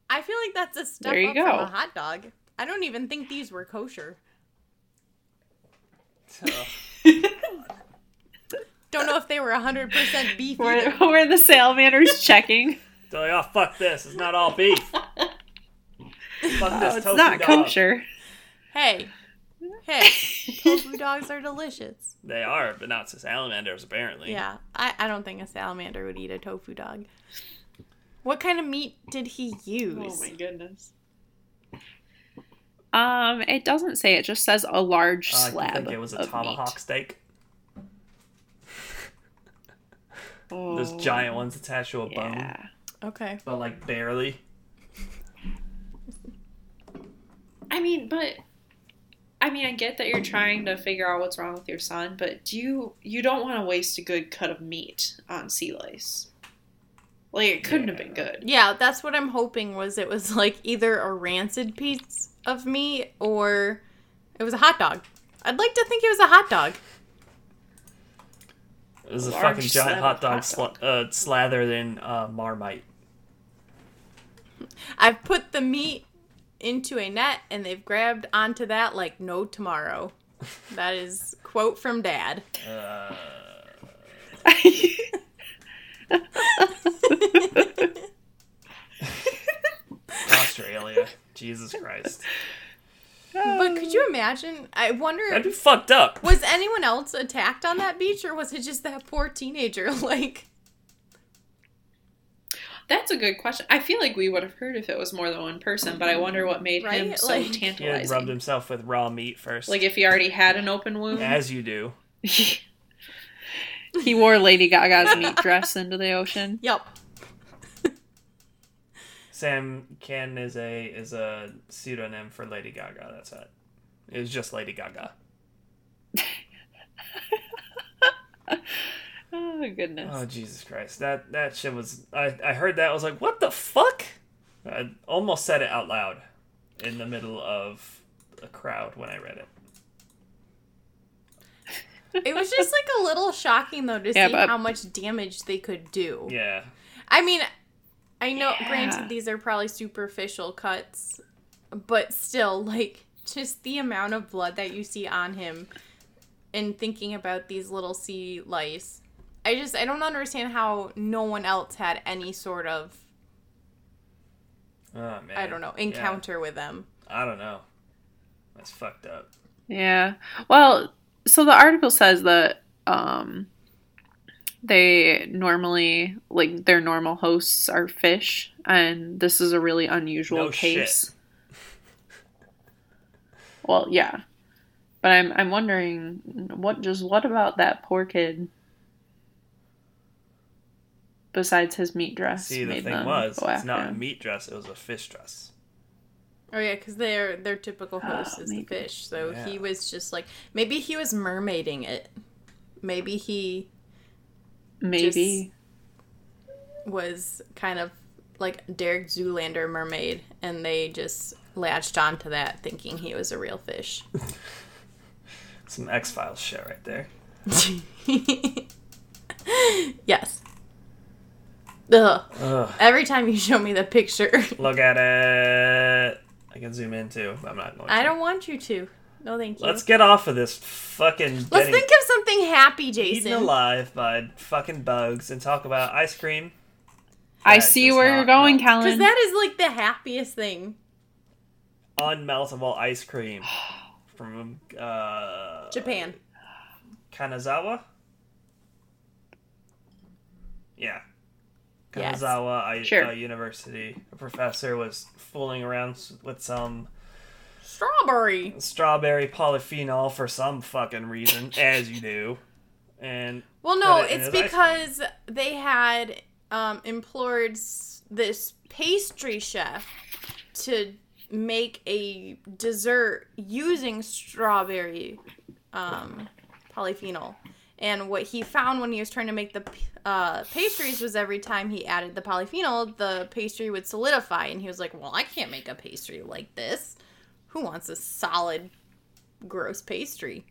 I feel like that's a step There you up go. from a hot dog. I don't even think these were kosher. Don't know if they were 100% beef. Were, either. were the salamanders checking? they're like, oh fuck this! It's not all beef. fuck Oh, it's tofu not dog. kosher. Hey, Hey, tofu dogs are delicious. They are, but not to salamanders apparently. Yeah, I, I don't think a salamander would eat a tofu dog. What kind of meat did he use? Oh my goodness. Um, it doesn't say. It just says a large Uh, I slab. think it was a tomahawk meat. steak. Oh, Those giant ones attached to a bone, Yeah. Okay. but like barely. I mean, but I mean, I get that you're trying to figure out what's wrong with your son, but do you you don't want to waste a good cut of meat on sea lice? Like it couldn't have been good. Yeah, that's what I'm hoping was it was like either a rancid piece of meat or it was a hot dog. I'd like to think it was a hot dog. It was a Large fucking giant hot dog, hot sla- dog. uh, slathered in uh, Marmite. I've put the meat into a net and they've grabbed onto that like no tomorrow. That is quote from dad. Uh, Australia. Jesus Christ. But could you imagine? I wonder That'd be fucked up. was anyone else attacked on that beach or was it just that poor teenager like That's a good question. I feel like we would have heard if it was more than one person, but I wonder what made him so Like- He had rubbed himself with raw meat first. like if he already had an open wound. as you do. he wore Lady Gaga's meat dress into the ocean. Yep. Sam Ken is a is a pseudonym for Lady Gaga. That's it. It was just Lady Gaga. Oh goodness. Oh Jesus Christ! That that shit was. I I heard that. I was like, what the fuck? I almost said it out loud in the middle of a crowd when I read it. It was just like a little shocking though to Yeah, see but- how much damage they could do. Yeah. I mean, I know, Yeah. granted, these are probably superficial cuts, but still, like, just the amount of blood that you see on him and thinking about these little sea lice. I just, I don't understand how no one else had any sort of, Oh man. I don't know, Yeah. encounter with them. I don't know. That's fucked up. Yeah. Well, so the article says that um they normally like their normal hosts are fish and this is a really unusual No case. Well, yeah. But I'm I'm wondering what just what about that poor kid besides his meat dress See, the thing was, it's not a meat dress; it was a fish dress. Oh yeah, because their their typical oh, host Oh, is maybe. the fish, so he was just like maybe he was mermaiding it. Maybe he Maybe. was kind of like Derek Zoolander mermaid, and they just latched onto that thinking he was a real fish. Some X Files shit right there. yes. Ugh. Ugh. Every time you show me the picture, Look at it. I can zoom in too. I'm not going. I to. don't want you to. No, thank you. Let's get off of this fucking Let's getting think of something happy, Jason. eaten Jason. alive by fucking bugs and talk about ice cream. I That see where not you're going, melt. Because that is like the happiest thing. Unmeltable ice cream from uh, Japan. Kanazawa. Yeah. Yes. Kanazawa I, Sure. uh, University. A professor was fooling around with some Strawberry. strawberry polyphenol for some fucking reason, as you do. And Well, no, it it's his ice cream. because they had um, implored this pastry chef to make a dessert using strawberry um, polyphenol. And what he found when he was trying to make the uh, pastries was every time he added the polyphenol, the pastry would solidify. And he was like, Well, I can't make a pastry like this. Who wants a solid, gross pastry?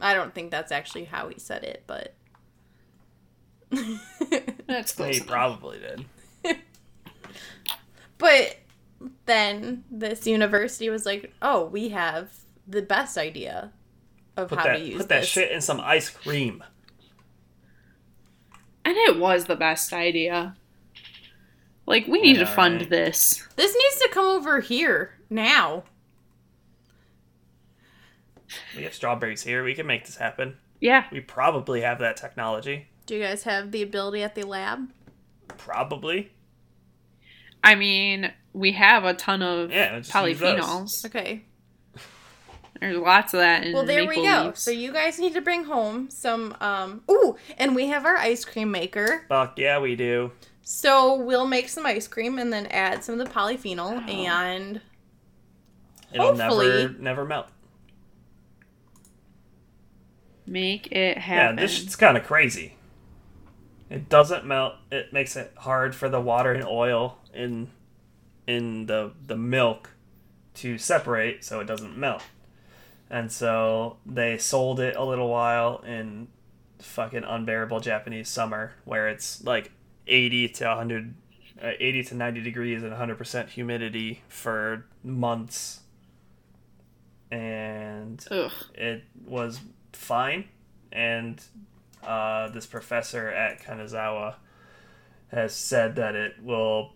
I don't think that's actually how he said it, but. That's close. he enough. probably did. but then this university was like, "Oh, we have the best idea of Put how that to use put that shit in some ice cream. And it was the best idea. Like, we need Yeah, to fund right. this. This needs to come over here now. We have strawberries here. We can make this happen. Yeah. We probably have that technology. Do you guys have the ability at the lab? Probably. I mean, we have a ton of Yeah, just use those. polyphenols. Okay. There's lots of that in Well, there we go. leaves. So you guys need to bring home some. um Ooh, and we have our ice cream maker. Fuck yeah, we do. So we'll make some ice cream and then add some of the polyphenol and It'll Hopefully. never never melt. Make it happen. Yeah, this shit's kind of crazy. It doesn't melt. It makes it hard for the water and oil in in the the milk to separate, so it doesn't melt. And so they sold it a little while in fucking unbearable Japanese summer, where it's like eighty to hundred, uh, eighty to ninety degrees and hundred percent humidity for months. And Ugh. it was fine, and uh, this professor at Kanazawa has said that it will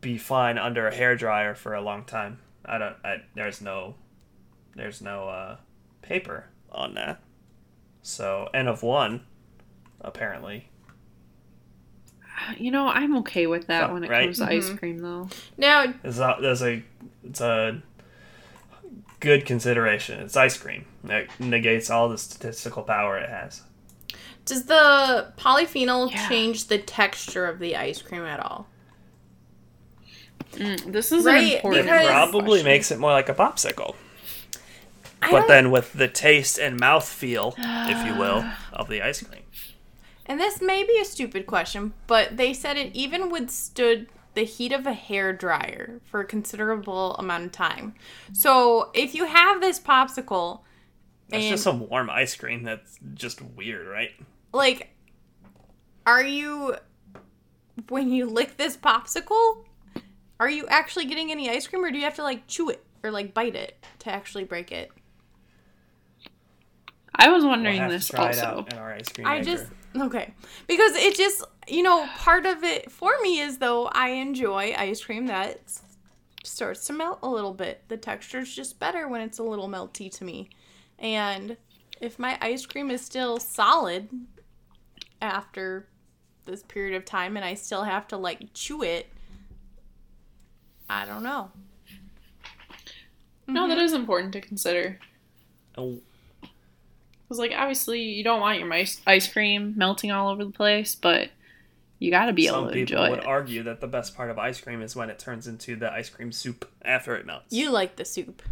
be fine under a hair dryer for a long time. I don't. I, there's no. There's no uh, paper on that. So n of one, apparently. You know, I'm okay with that So- when it right? comes to ice Mhm. cream, though. now There's a, there's a it's a good consideration. It's ice cream. It negates all the statistical power it has. does the polyphenol Yeah. change the texture of the ice cream at all? Mm, this is Right, an important it probably question. makes it more like a popsicle. I but don't- then with the taste and mouth feel, if you will, of the ice cream. And this may be a stupid question, but they said it even withstood the heat of a hair dryer for a considerable amount of time. So if you have this popsicle, It's and just some warm ice cream that's just weird, right? like, are you when you lick this popsicle, are you actually getting any ice cream, or do you have to like chew it or like bite it to actually break it? I was We'll wondering have to this try it also. out in our ice cream I maker. just okay because it just you know part of it for me is though I enjoy ice cream that starts to melt a little bit. The texture's just better when it's a little melty to me, and if my ice cream is still solid after this period of time and I still have to like chew it, I don't know. No, that mm-hmm. is important to consider. Oh, Because, like, obviously, you don't want your ice, ice cream melting all over the place, but you gotta be some able to enjoy it. Some people would argue that the best part of ice cream is when it turns into the ice cream soup after it melts. You like the soup.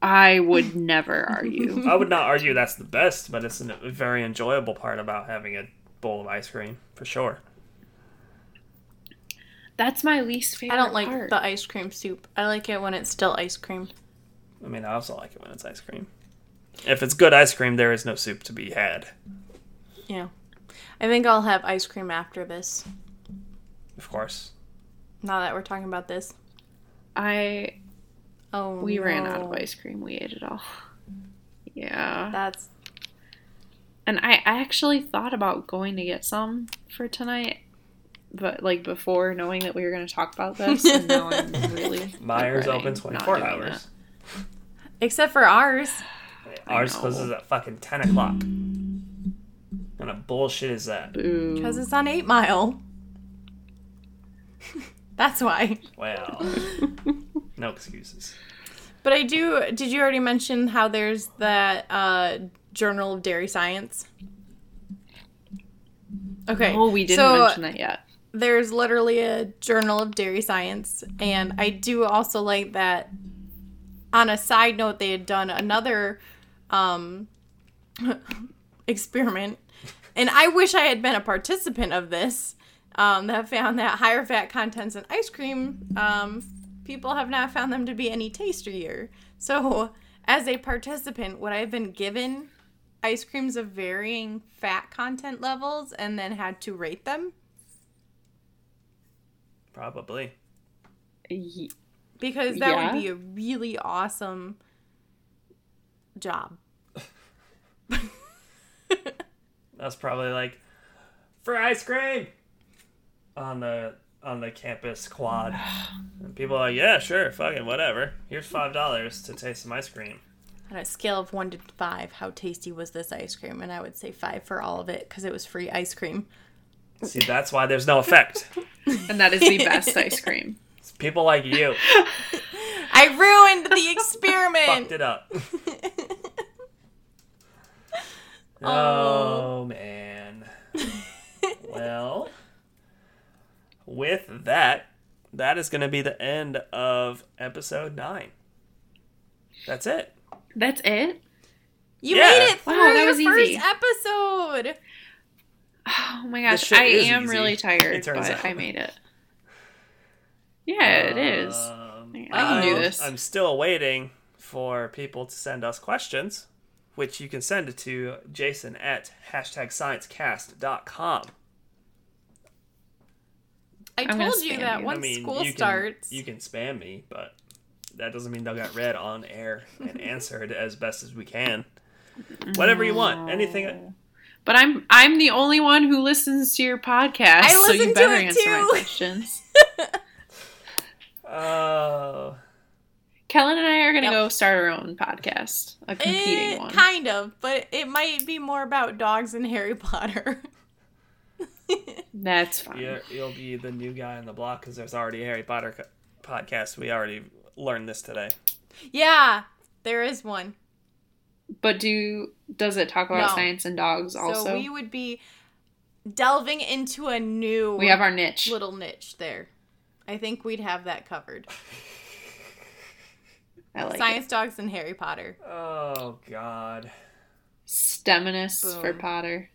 I would never argue. I would not argue that's the best, but it's a very enjoyable part about having a bowl of ice cream for sure. That's my least favorite I don't like part. the ice cream soup. I like it when it's still ice cream. I mean, I also like it when it's ice cream. If it's good ice cream, there is no soup to be had. Yeah. I think I'll have ice cream after this. Of course. Now that we're talking about this. I Oh, we ran out of ice cream. We ate it all. Yeah. That's And I actually thought about going to get some for tonight, but like before knowing that we were going to talk about this, and now I'm really Meijer's open 24 doing hours. except for ours. Ours know. closes at fucking 10 o'clock. What kind of bullshit is that? that. Because it's on 8 Mile. That's why. Well, no excuses. But I do. Did you already mention how there's that uh, Journal of Dairy Science? Okay. Oh, we didn't so mention that yet. there's literally a Journal of Dairy Science, and I do also like that. On a side note, they had done another um, experiment, and I wish I had been a participant of this. Um, that found that higher fat contents in ice cream, um, people have not found them to be any tastier. So, as a participant, would I have been given ice creams of varying fat content levels and then had to rate them? Probably. Because that Yeah. would be a really awesome job. That's probably like for ice cream on the on the campus quad. And people are like, yeah, sure, fucking whatever. Here's five dollars to taste some ice cream. On a scale of one to five, how tasty was this ice cream? And I would say five for all of it because it was free ice cream. See, that's why there's no effect. And that is the best ice cream. It's people like you I ruined the experiment. fucked it up. oh man. well, with that, that is going to be the end of episode nine. That's it. That's it? You Yeah. made it through Wow, that your was first easy. episode. Oh my gosh, I am easy, really tired, but out. I made it. Yeah, it is. Um, I can do I'm- this. I'm still waiting for people to send us questions, which you can send it to jason at hashtag sciencecast.com. I I'm told you that you. once I mean, school you starts. Can, you can spam me, but that doesn't mean they'll get read on air and answered as best as we can. Whatever you want. Anything. But I'm I'm the only one who listens to your podcast, I so you to better it answer my too. questions. Uh, Kellen and I are gonna Yep. go start our own podcast, a competing Eh, one. Kind of, but it might be more about dogs and Harry Potter. That's fine. you you'll be the new guy on the block because there's already a Harry Potter co- podcast. We already learned this today. yeah, there is one. But do does it talk about No. science and dogs also? So we would be delving into a new we have our niche. little niche there. I think we'd have that covered. I like Science it. dogs and Harry Potter. Oh God. Steminus for Boom. Potter.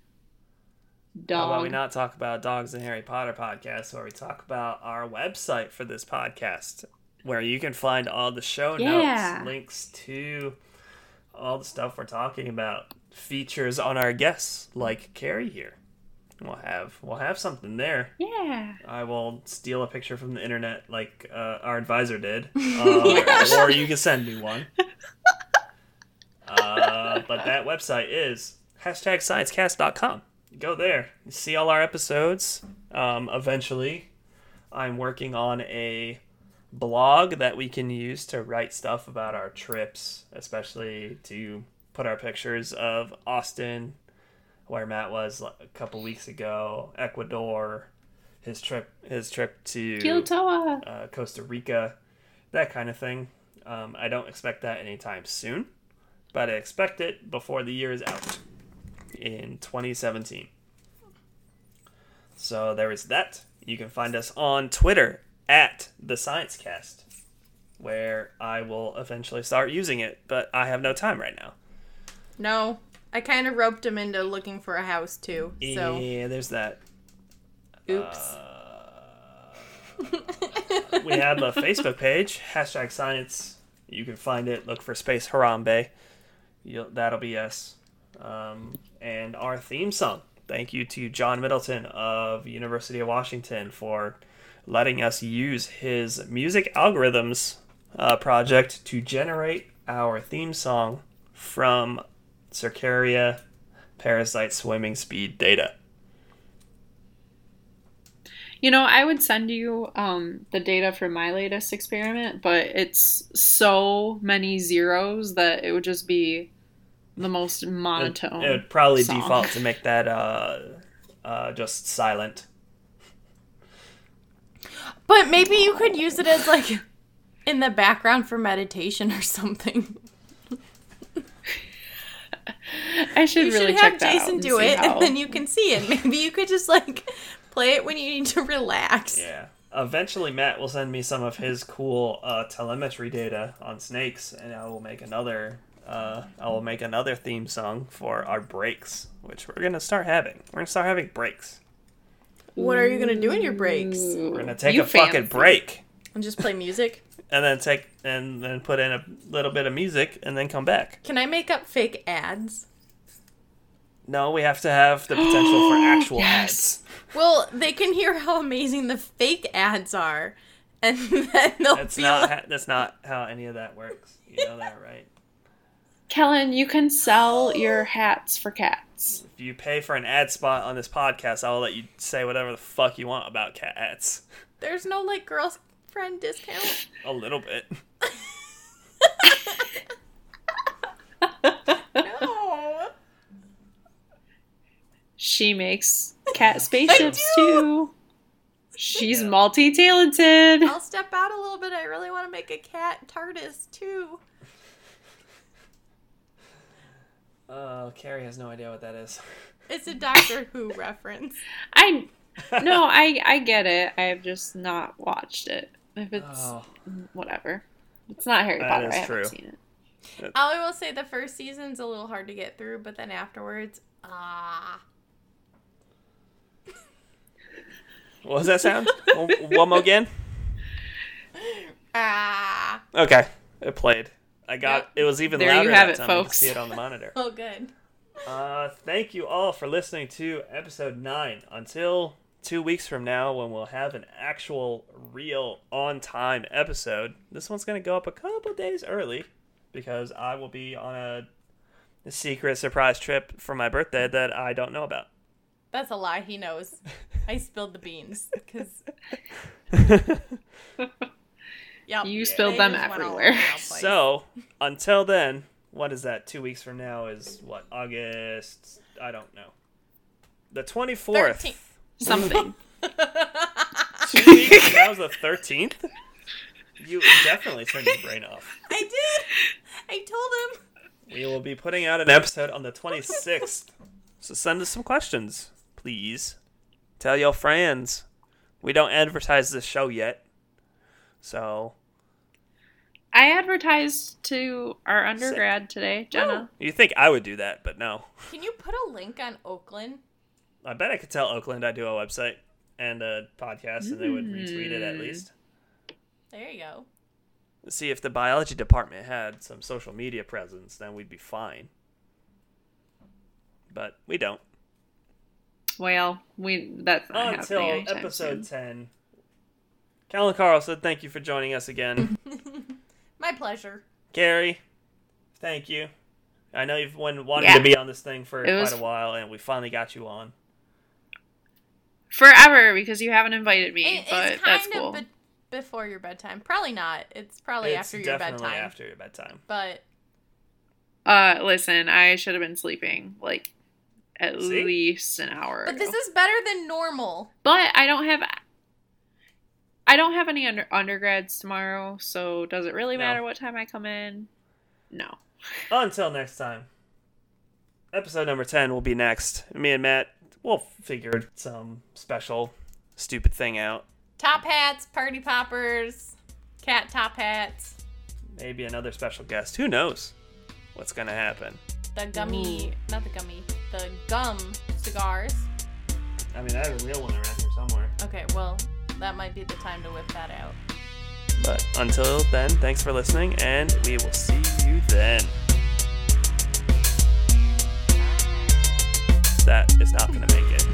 How about we not talk about dogs and Harry Potter podcast, where we talk about our website for this podcast, where you can find all the show Yeah. notes, links to all the stuff we're talking about, features on our guests, like Carrie here. We'll have we'll have something there. Yeah. I will steal a picture from the internet, like uh, our advisor did, uh, or you can send me one. Uh, but that website is hashtag sciencecast.com. Go there, see all our episodes. Um, eventually, I'm working on a blog that we can use to write stuff about our trips, especially to put our pictures of Austin, where Matt was a couple weeks ago, Ecuador, his trip, his trip to Kyoto. uh, Costa Rica, that kind of thing. Um, I don't expect that anytime soon, but I expect it before the year is out in 2017. So there is that. You can find us on Twitter at the Science Cast, where I will eventually start using it, but I have no time right now. No, I kind of roped him into looking for a house too. So, Yeah, there's that. oops. Uh, we have a Facebook page, hashtag science. You can find it. Look for Space Harambe. You'll, that'll be us. Um, and our theme song. Thank you to John Middleton of University of Washington for letting us use his music algorithms uh, project to generate our theme song from Cercaria parasite swimming speed data. You know, I would send you um, the data for my latest experiment, but it's so many zeros that it would just be the most It, monotone. it would probably song. default to make that uh, uh, just silent. But maybe you could use it as like in the background for meditation or something. I should You really should check have that out Jason and do see it, how- and then you can see it. Maybe you could just like play it when you need to relax. Yeah. Eventually, Matt will send me some of his cool uh, telemetry data on snakes, and I will make another. Uh, I will make another theme song for our breaks, which we're gonna start having. We're gonna start having breaks. What are you gonna do in your breaks? We're gonna take You a fucking break, And just play music? and then take and then put in a little bit of music, and then come back. Can I make up fake ads? No, we have to have the potential for actual Yes. ads. Well, they can hear how amazing the fake ads are, and then they'll That's be not. like, Ha- that's not how any of that works. You know that, right? Kellen, you can sell your hats for cats. If you pay for an ad spot on this podcast, I'll let you say whatever the fuck you want about cats. "There's no like friend discount? A little bit. no. She makes cat spaceships too. She's multi talented. I'll step out a little bit. I really want to make a cat TARDIS too. Oh, Carrie has no idea what that is. It's a Doctor Who reference. I no, I I get it. I've just not watched it. If it's Oh, whatever, it's not Harry That Potter. is I haven't true. seen it. I will say the first season's a little hard to get through, but then afterwards, ah. what was that sound? one, one more again. Ah. Okay, it played. I got. Yep. It was even There you louder have that it, time. I could folks. see it on the monitor. Oh, good. Uh, thank you all for listening to episode nine. Until two weeks from now, when we'll have an actual, real, on-time episode. This one's gonna go up a couple days early because I will be on a, a secret surprise trip for my birthday that I don't know about. That's a lie. He knows. I spilled the beans because yep, You they spilled them just went all everywhere. over the place. So, until then, what is that? Two weeks from now is what? August? I don't know. The 24th. Thirteenth. Something. Two weeks? That was the 13th? You definitely turned your brain off. I did. I told him. We will be putting out an episode on the 26th. So send us some questions, please. Tell your friends. We don't advertise this show yet. So, I advertised to our undergrad today, oh, Jenna. you think I would do that, but no. Can you put a link on Oakland? I bet I could tell Oakland I do a website and a podcast and they would retweet it at Mm. least. There you go. See if the biology department had some social media presence, then we'd be fine. But we don't. Well, we that's not Until episode soon. 10. Callan Carlson, thank you for joining us again. My pleasure. Gary, thank you. I know you've been wanting Yeah. to be on this thing for It quite was- a while, and we finally got you on. Forever because you haven't invited me, It- but it's that's kind cool. of be- before your bedtime. Probably not. It's probably it's after your definitely bedtime. after your bedtime. But Uh, listen, I should have been sleeping like at See? least an hour. but ago. this is better than normal. But I don't have I don't have any under, undergrads tomorrow, so does it really No. matter what time I come in? No. Until next time. Episode number 10 will be next. Me and Matt will figure some special, stupid thing out. Top hats, party poppers, cat top hats, Maybe another special guest. Who knows what's going to happen? the gummy, not the gummy, the gum cigars. I mean, I have a real one around here somewhere. Okay, well, that might be the time to whip that out. But until then, thanks for listening, and we will see you then. that is not going to make it.